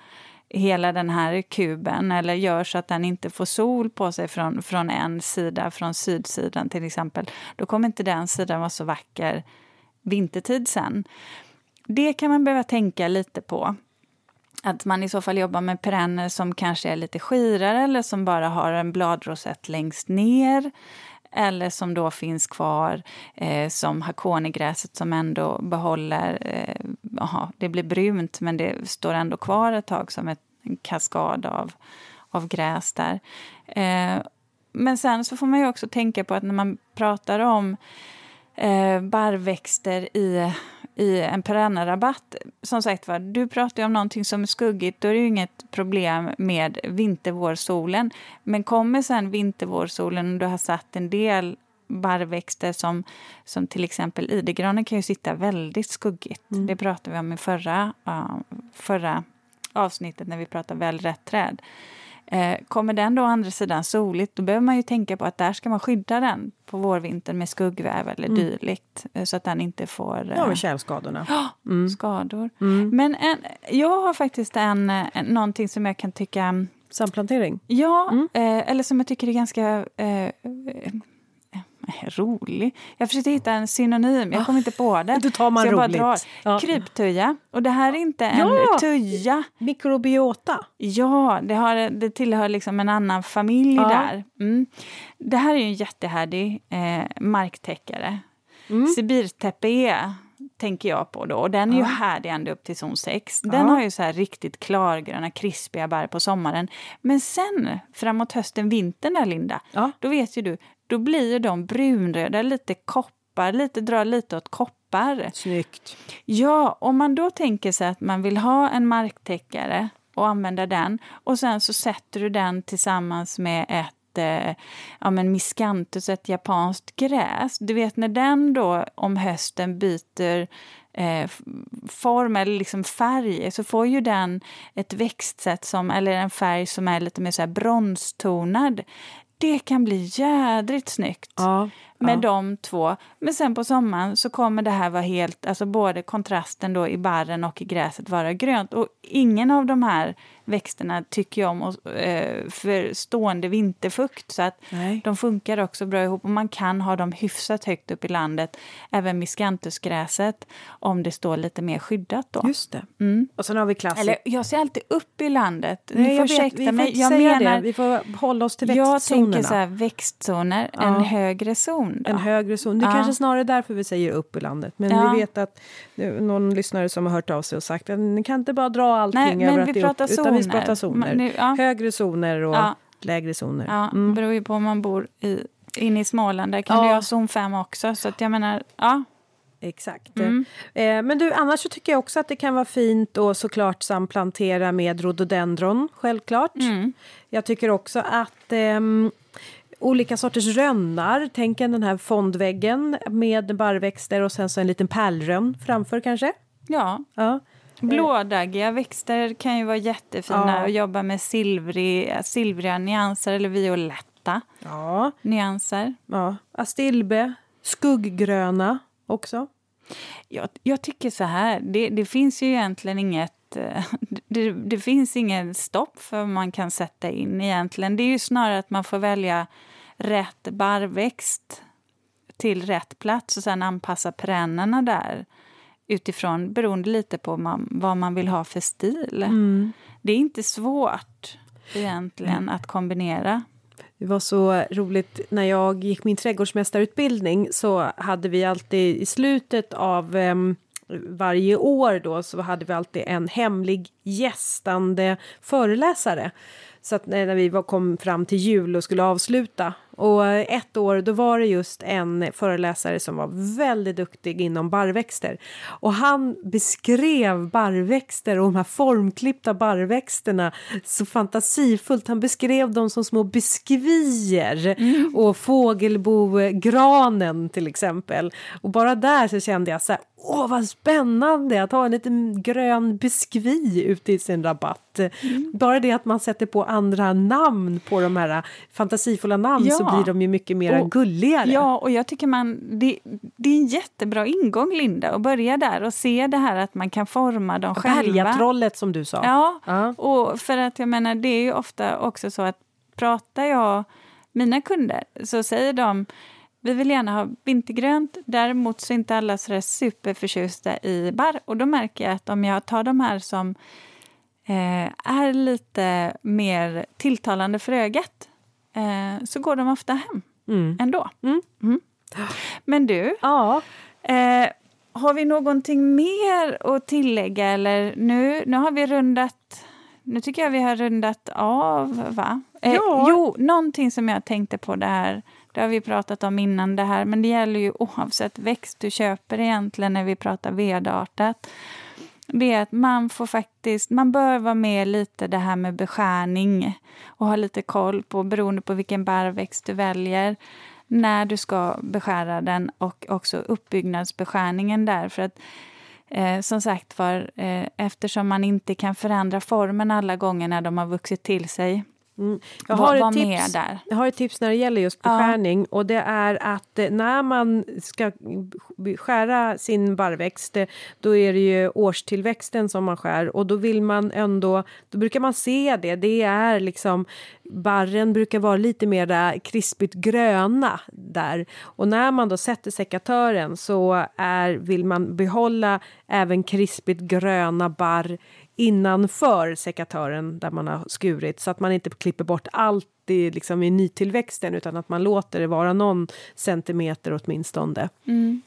hela den här kuben eller gör så att den inte får sol på sig från, från en sida, från sydsidan till exempel, då kommer inte den sidan vara så vacker vintertid sen. Det kan man behöva tänka lite på. Att man i så fall jobbar med perenner som kanske är lite skirare eller som bara har en bladrosett längst ner. Eller som då finns kvar eh, som hakonigräset som ändå behåller... Eh, aha, det blir brunt men det står ändå kvar ett tag som ett, en kaskad av, av gräs där. Eh, men sen så får man ju också tänka på att när man pratar om eh, barrväxter i, i en perennarabatt. Som sagt var, du pratar om någonting som är skuggigt, då är det ju inget problem med vintervårsolen. Men kommer sen vintervårsolen och du har satt en del barrväxter som, som till exempel idegranen kan ju sitta väldigt skuggigt. Det pratade vi om i förra, ja, förra avsnittet när vi pratade väl rätt träd. Eh, kommer den då å andra sidan soligt, då behöver man ju tänka på att där ska man skydda den på vårvintern med skuggväv eller dylikt. eh, Så att den inte får eh, Ja, med tjälskadorna. skador. Men en, jag har faktiskt en, en, någonting som jag kan tycka... Samplantering. Ja, eh, eller som jag tycker är ganska eh, eh, rolig. Jag försökte hitta en synonym, jag kom inte på det. Då tar man roligt. Ja. Kryptuja. Och det här är inte en Ja! tuja. Mikrobiota. Ja, det, har, det tillhör liksom en annan familj Ja. där. Mm. Det här är ju en jättehärdig eh, marktäckare. Mm. Sibirtäppe är, tänker jag på då. Och den är ju härdig ända upp till zon 6. Den Ja. har ju så här riktigt klargröna, krispiga bär på sommaren. Men sen, framåt hösten, vintern där, Linda, Ja. då vet ju du, då blir de brunröda, lite koppar, lite, drar lite åt koppar. Snyggt. Ja, om man då tänker sig att man vill ha en marktäckare och använda den och sen så sätter du den tillsammans med ett eh, ja, men miscanthus, ett japanskt gräs. Du vet när den då om hösten byter eh, form eller liksom färg så får ju den ett växtsätt som, eller en färg som är lite mer så här bronstonad. Det kan bli jädrigt snyggt Ja. med ja. de två. Men sen på sommaren så kommer det här vara helt, alltså både kontrasten då i barren och i gräset vara grönt. Och ingen av de här växterna tycker jag om att, eh, för stående vinterfukt. Så att Nej. de funkar också bra ihop och man kan ha dem hyfsat högt upp i landet. Även miscanthusgräset om det står lite mer skyddat då. Just det. Mm. Och sen har vi klassik. Eller jag ser alltid upp i landet. Nej, får jag vet, vi mig. Jag menar, det. Vi får hålla oss till jag växtzonerna. tänker så här, växtzoner, Ja. en högre zon. Då. En högre zon. Det är Ja. kanske snarare därför vi säger upp i landet. Men Ja. vi vet att någon lyssnare som har hört av sig och sagt att ni kan inte bara dra allting Nej, men över att vi pratar utan vi pratar zoner. Nu- ja. Högre zoner och Ja. lägre zoner. Ja, Mm. beror ju på om man bor i, inne i Småland. Där kan Ja. du ha zon 5 också. Så att jag menar, ja. Exakt. Mm. Eh, men du, annars så tycker jag också att det kan vara fint att såklart samplantera med rhododendron, självklart. Mm. Jag tycker också att eh, olika sorters rönnar, tänk en den här fondväggen med barrväxter och sen så en liten pärlrönn framför kanske. Ja. ja. Blådaggiga växter kan ju vara jättefina ja. att jobba med silvrig, silvriga nyanser eller violetta ja. nyanser. Ja. Astilbe, skugggröna också. Jag, jag tycker så här, det, det, finns ju egentligen inget eh, det, det, finns ingen stopp för vad man kan sätta in egentligen. Det är ju snarare att man får välja rätt barrväxt till rätt plats och sen anpassa perennerna där utifrån, beroende lite på man, vad man vill ha för stil. Mm. Det är inte svårt egentligen mm. att kombinera. Det var så roligt när jag gick min trädgårdsmästarutbildning så hade vi alltid i slutet av um, varje år då så hade vi alltid en hemlig gästande föreläsare. Så att när vi kom fram till jul och skulle avsluta och ett år då var det just en föreläsare som var väldigt duktig inom barrväxter. Och han beskrev barrväxter och de här formklippta barrväxterna så fantasifullt. Han beskrev dem som små biskvier mm. och fågelbogranen till exempel. Och bara där så kände jag så här, åh vad spännande att ha en liten grön biskvi ute i sin rabatt. Mm. Bara det att man sätter på andra namn på de här fantasifulla namn ja så blir de ju mycket mer och, gulligare. Ja, och jag tycker man, det, det, är en jättebra ingång, Linda, att börja där och se det här att man kan forma dem själva. Bergatrollet som du sa. Ja, uh. och för att jag menar, det är ju ofta också så att pratar jag mina kunder så säger de vi vill gärna ha vintergrönt, däremot så är inte alla så superförtjusta i barr. Och då märker jag att om jag tar de här som eh, är lite mer tilltalande för ögat eh, så går de ofta hem mm. ändå. Mm. Mm. Men du, ja. eh, har vi någonting mer att tillägga? Eller nu, nu har vi rundat... Nu tycker jag vi har rundat av, va? Eh, ja. Jo, någonting som jag tänkte på det här, det har vi pratat om innan det här, men det gäller ju oavsett växt du köper egentligen när vi pratar vedartat det är att man får faktiskt, man bör vara med lite det här med beskärning och ha lite koll på, beroende på vilken barrväxt du väljer, när du ska beskära den och också uppbyggnadsbeskärningen där. För att eh, som sagt var, eh, eftersom man inte kan förändra formen alla gånger när de har vuxit till sig Mm. Jag, har var, ett tips, där. jag har ett tips när det gäller just beskärning ja. och det är att eh, när man ska skära sin barrväxt eh, då är det ju årstillväxten som man skär och då vill man ändå, då brukar man se det, det är liksom barren brukar vara lite mer krispigt gröna där och när man då sätter sekatören så är, vill man behålla även krispigt gröna barr innanför sekatören där man har skurit så att man inte klipper bort allt i, liksom, i nytillväxten utan att man låter det vara någon centimeter åtminstone. Mm.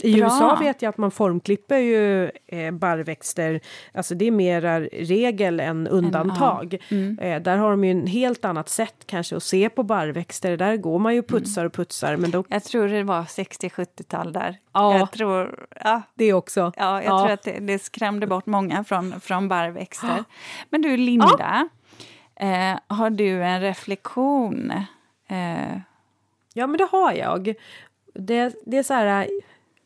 I Bra. USA vet jag att man formklipper ju eh, barrväxter, alltså det är mer regel än undantag. Mm. Eh, där har de ju en helt annat sätt kanske att se på barrväxter, där går man ju putsar och putsar. Men då... Jag tror det var 60-70-tal där. Ja, jag tror, ja. det också. Ja, jag ja. tror att det, det skrämde bort många från, från barrväxter. Men du Linda, ja. eh, har du en reflektion? Eh... Ja, men det har jag. Det, det är så här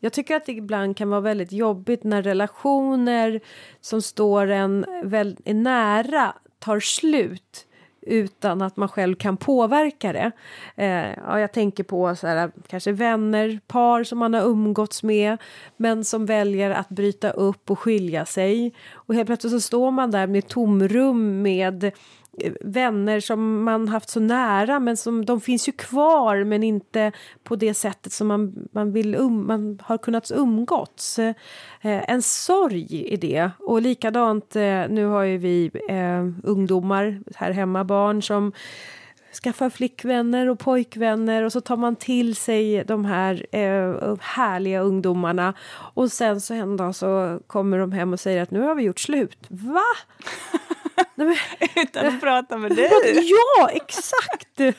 jag tycker att det ibland kan vara väldigt jobbigt när relationer som står en väldigt nära tar slut utan att man själv kan påverka det. Eh, ja, jag tänker på så här, kanske vänner, par som man har umgåtts med men som väljer att bryta upp och skilja sig. Och helt plötsligt så står man där med tomrum med vänner som man haft så nära men som de finns ju kvar men inte på det sättet som man, man, vill um, man har kunnat umgåtts. Eh, en sorg i det. Och likadant, eh, nu har ju vi eh, ungdomar här hemma, barn som skaffar flickvänner och pojkvänner och så tar man till sig de här eh, härliga ungdomarna och sen så en dag så kommer de hem och säger att nu har vi gjort slut. Va? Nej, men, Utan att prata med dig? Ja, exakt!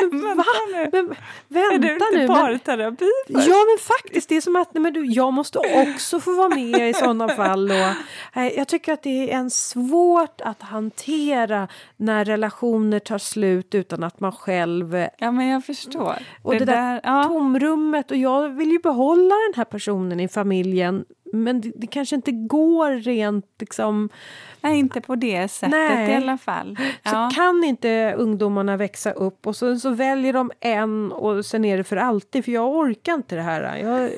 Men vänta nu. Men, vänta är det inte nu. parterapi men, Ja men faktiskt, det är som att nej, men du, jag måste också få vara med i sådana fall. Och, nej, jag tycker att det är en svårt att hantera när relationer tar slut utan att man själv... Ja men jag förstår. Och det, det där, där ja. tomrummet och jag vill ju behålla den här personen i familjen men det, det, kanske inte går rent liksom... Nej, inte på det sättet Nej. i alla fall. Ja. Så kan inte ungdomarna växa upp och så, så väljer de en och sen är det för alltid för jag orkar inte det här. Jag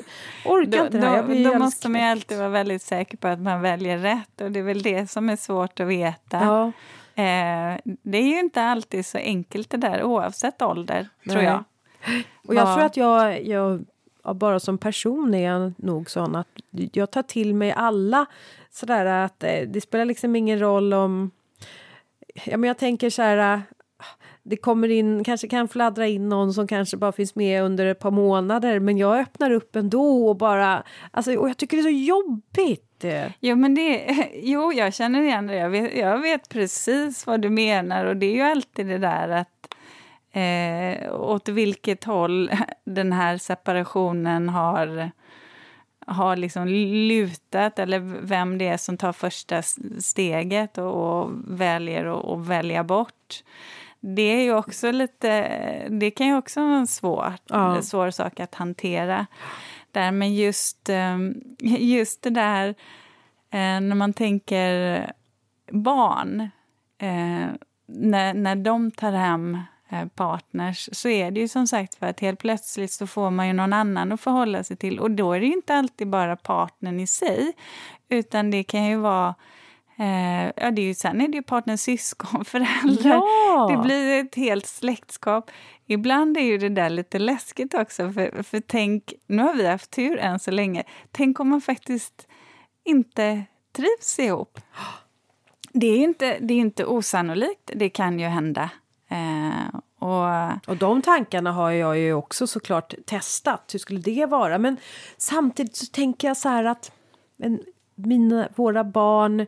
orkar då, inte det här. Jag då måste man alltid vara väldigt säker på att man väljer rätt och det är väl det som är svårt att veta. Ja. Eh, det är ju inte alltid så enkelt det där oavsett ålder, Nej. tror jag. Och jag tror att jag, jag bara som person är jag nog sån att jag tar till mig alla sådär att eh, det spelar liksom ingen roll om... Ja, men jag tänker så här eh, det kommer in, kanske kan fladdra in någon som kanske bara finns med under ett par månader men jag öppnar upp ändå och bara, alltså och jag tycker det är så jobbigt. Jo, men det, jo jag känner igen det, jag vet, jag vet precis vad du menar och det är ju alltid det där att eh, åt vilket håll den här separationen har, har liksom lutat eller vem det är som tar första steget och, och väljer att välja bort. Det är ju också lite, det kan ju också vara en svår, ja. svår sak att hantera. Där, men just, ehm, just det där eh, när man tänker barn, eh, när, när de tar hem partners så är det ju som sagt för att helt plötsligt så får man ju någon annan att förhålla sig till och då är det ju inte alltid bara partnern i sig utan det kan ju vara eh, ja, det är ju, sen är det ju partners syskon, föräldrar. Ja! Det blir ett helt släktskap. Ibland är ju det där lite läskigt också, för, för tänk, nu har vi haft tur än så länge, tänk om man faktiskt inte trivs ihop. Det är inte, det är inte osannolikt, det kan ju hända. Eh, och, och de tankarna har jag ju också såklart testat. Hur skulle det vara? Men samtidigt så tänker jag så här att men, mina, våra barn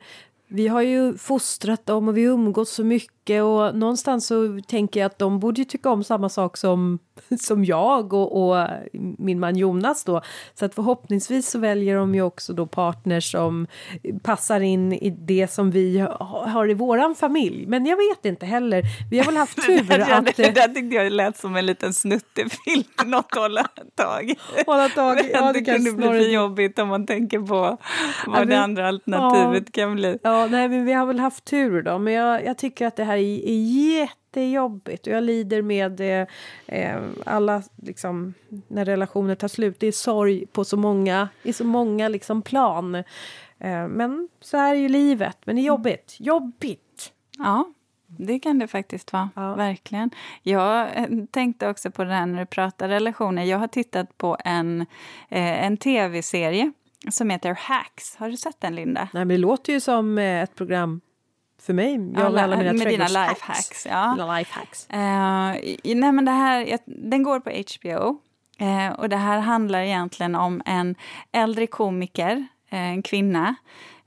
vi har ju fostrat dem och vi umgås så mycket och någonstans så tänker jag att de borde ju tycka om samma sak som, som jag och, och, min man Jonas då. Så att förhoppningsvis så väljer de ju också då partners som passar in i det som vi har i våran familj. Men jag vet inte heller. Vi har väl haft tur det där, att... Det där tyckte jag lät som en liten snuttefilm, något hålla tag Hålla tag, ja, det, det kunde bli för jobbigt om man tänker på vad ja, det andra alternativet ja, kan bli. Ja, nej, men vi har väl haft tur då. Men jag, jag tycker att det här är, är jättejobbigt och jag lider med eh, eh, alla, liksom, när relationer tar slut. Det är sorg på så många, i så många liksom, plan. Eh, men så är ju livet. Men det är jobbigt. Jobbigt! Ja, det kan det faktiskt vara. Ja. Verkligen. Jag eh, tänkte också på det här när du pratar relationer. Jag har tittat på en, eh, en tv-serie som heter Hacks. Har du sett den, Linda? Nej, men det låter ju som eh, ett program för mig. Jag alla, alla mina med dina lifehacks. Ja. Lifehacks. Uh, nej, men det här, den går på HBO. Uh, och det här handlar egentligen om en äldre komiker, uh, en kvinna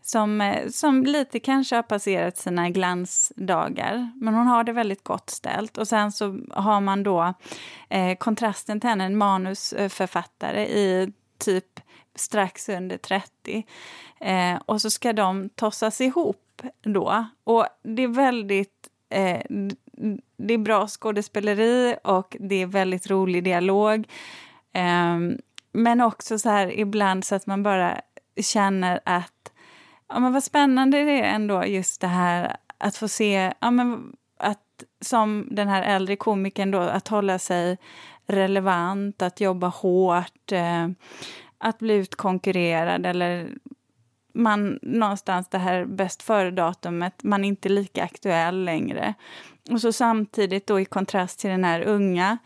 som, som lite kanske har passerat sina glansdagar. Men hon har det väldigt gott ställt. Och sen så har man då eh, kontrasten till henne, en manusförfattare i typ strax under 30. Eh, och så ska de tossas ihop då. Och det är väldigt... Eh, det är bra skådespeleri och det är väldigt rolig dialog. Eh, men också så här ibland så att man bara känner att ja, men vad spännande det är ändå just det här att få se ja, men att som den här äldre komikern då, att hålla sig relevant, att jobba hårt. Eh, att bli utkonkurrerad eller man någonstans det här bäst före-datumet, man är inte lika aktuell längre. Och så samtidigt då i kontrast till den här unga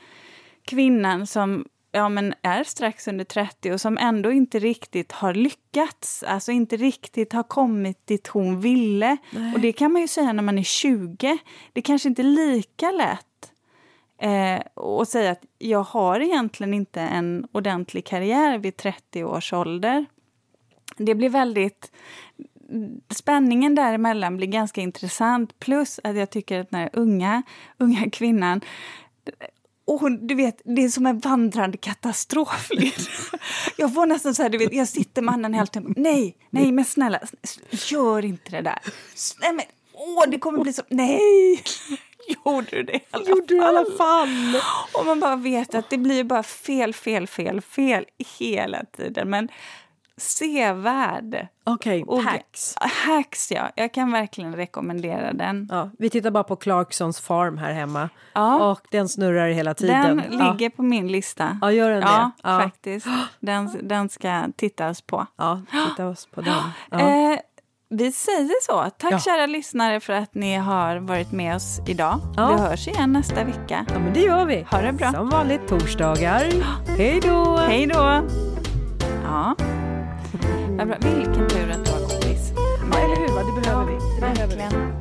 kvinnan som ja, men är strax under 30 och som ändå inte riktigt har lyckats. Alltså inte riktigt har kommit dit hon ville. Nej. Och det kan man ju säga när man är 20. Det kanske inte är lika lätt Eh, och säga att jag har egentligen inte en ordentlig karriär vid 30 års ålder. Det blir väldigt... Spänningen däremellan blir ganska intressant. Plus att jag tycker att den här unga, unga kvinnan Och du vet, det är som en vandrande katastrofled. jag får nästan så här, du vet, jag sitter med handen helt Nej, nej, men snälla, gör inte det där. Nej, men, åh, det kommer bli så... Nej! Gjorde du det i alla Gjorde du i alla fall? Och man bara vet att det blir bara fel, fel, fel, fel hela tiden. Men sevärd. Okej, okay, Hacks. Hacks, ja. Jag kan verkligen rekommendera den. Ja, vi tittar bara på Clarksons Farm här hemma. Ja. Och den snurrar hela tiden. Den ja. ligger på min lista. Ja, gör den ja, det? Ja, faktiskt. Den, den ska tittas på. Ja, titta oss på den. Eh, vi säger så. Tack ja. kära lyssnare för att ni har varit med oss idag. Ja. Vi hörs igen nästa vecka. Ja, men det gör vi. Ha det bra. Som vanligt torsdagar. Hej då! Hej då! Ja. Vilken tur att du har kompis. Ja, eller hur? Det behöver vi. Det verkligen. Behöver vi.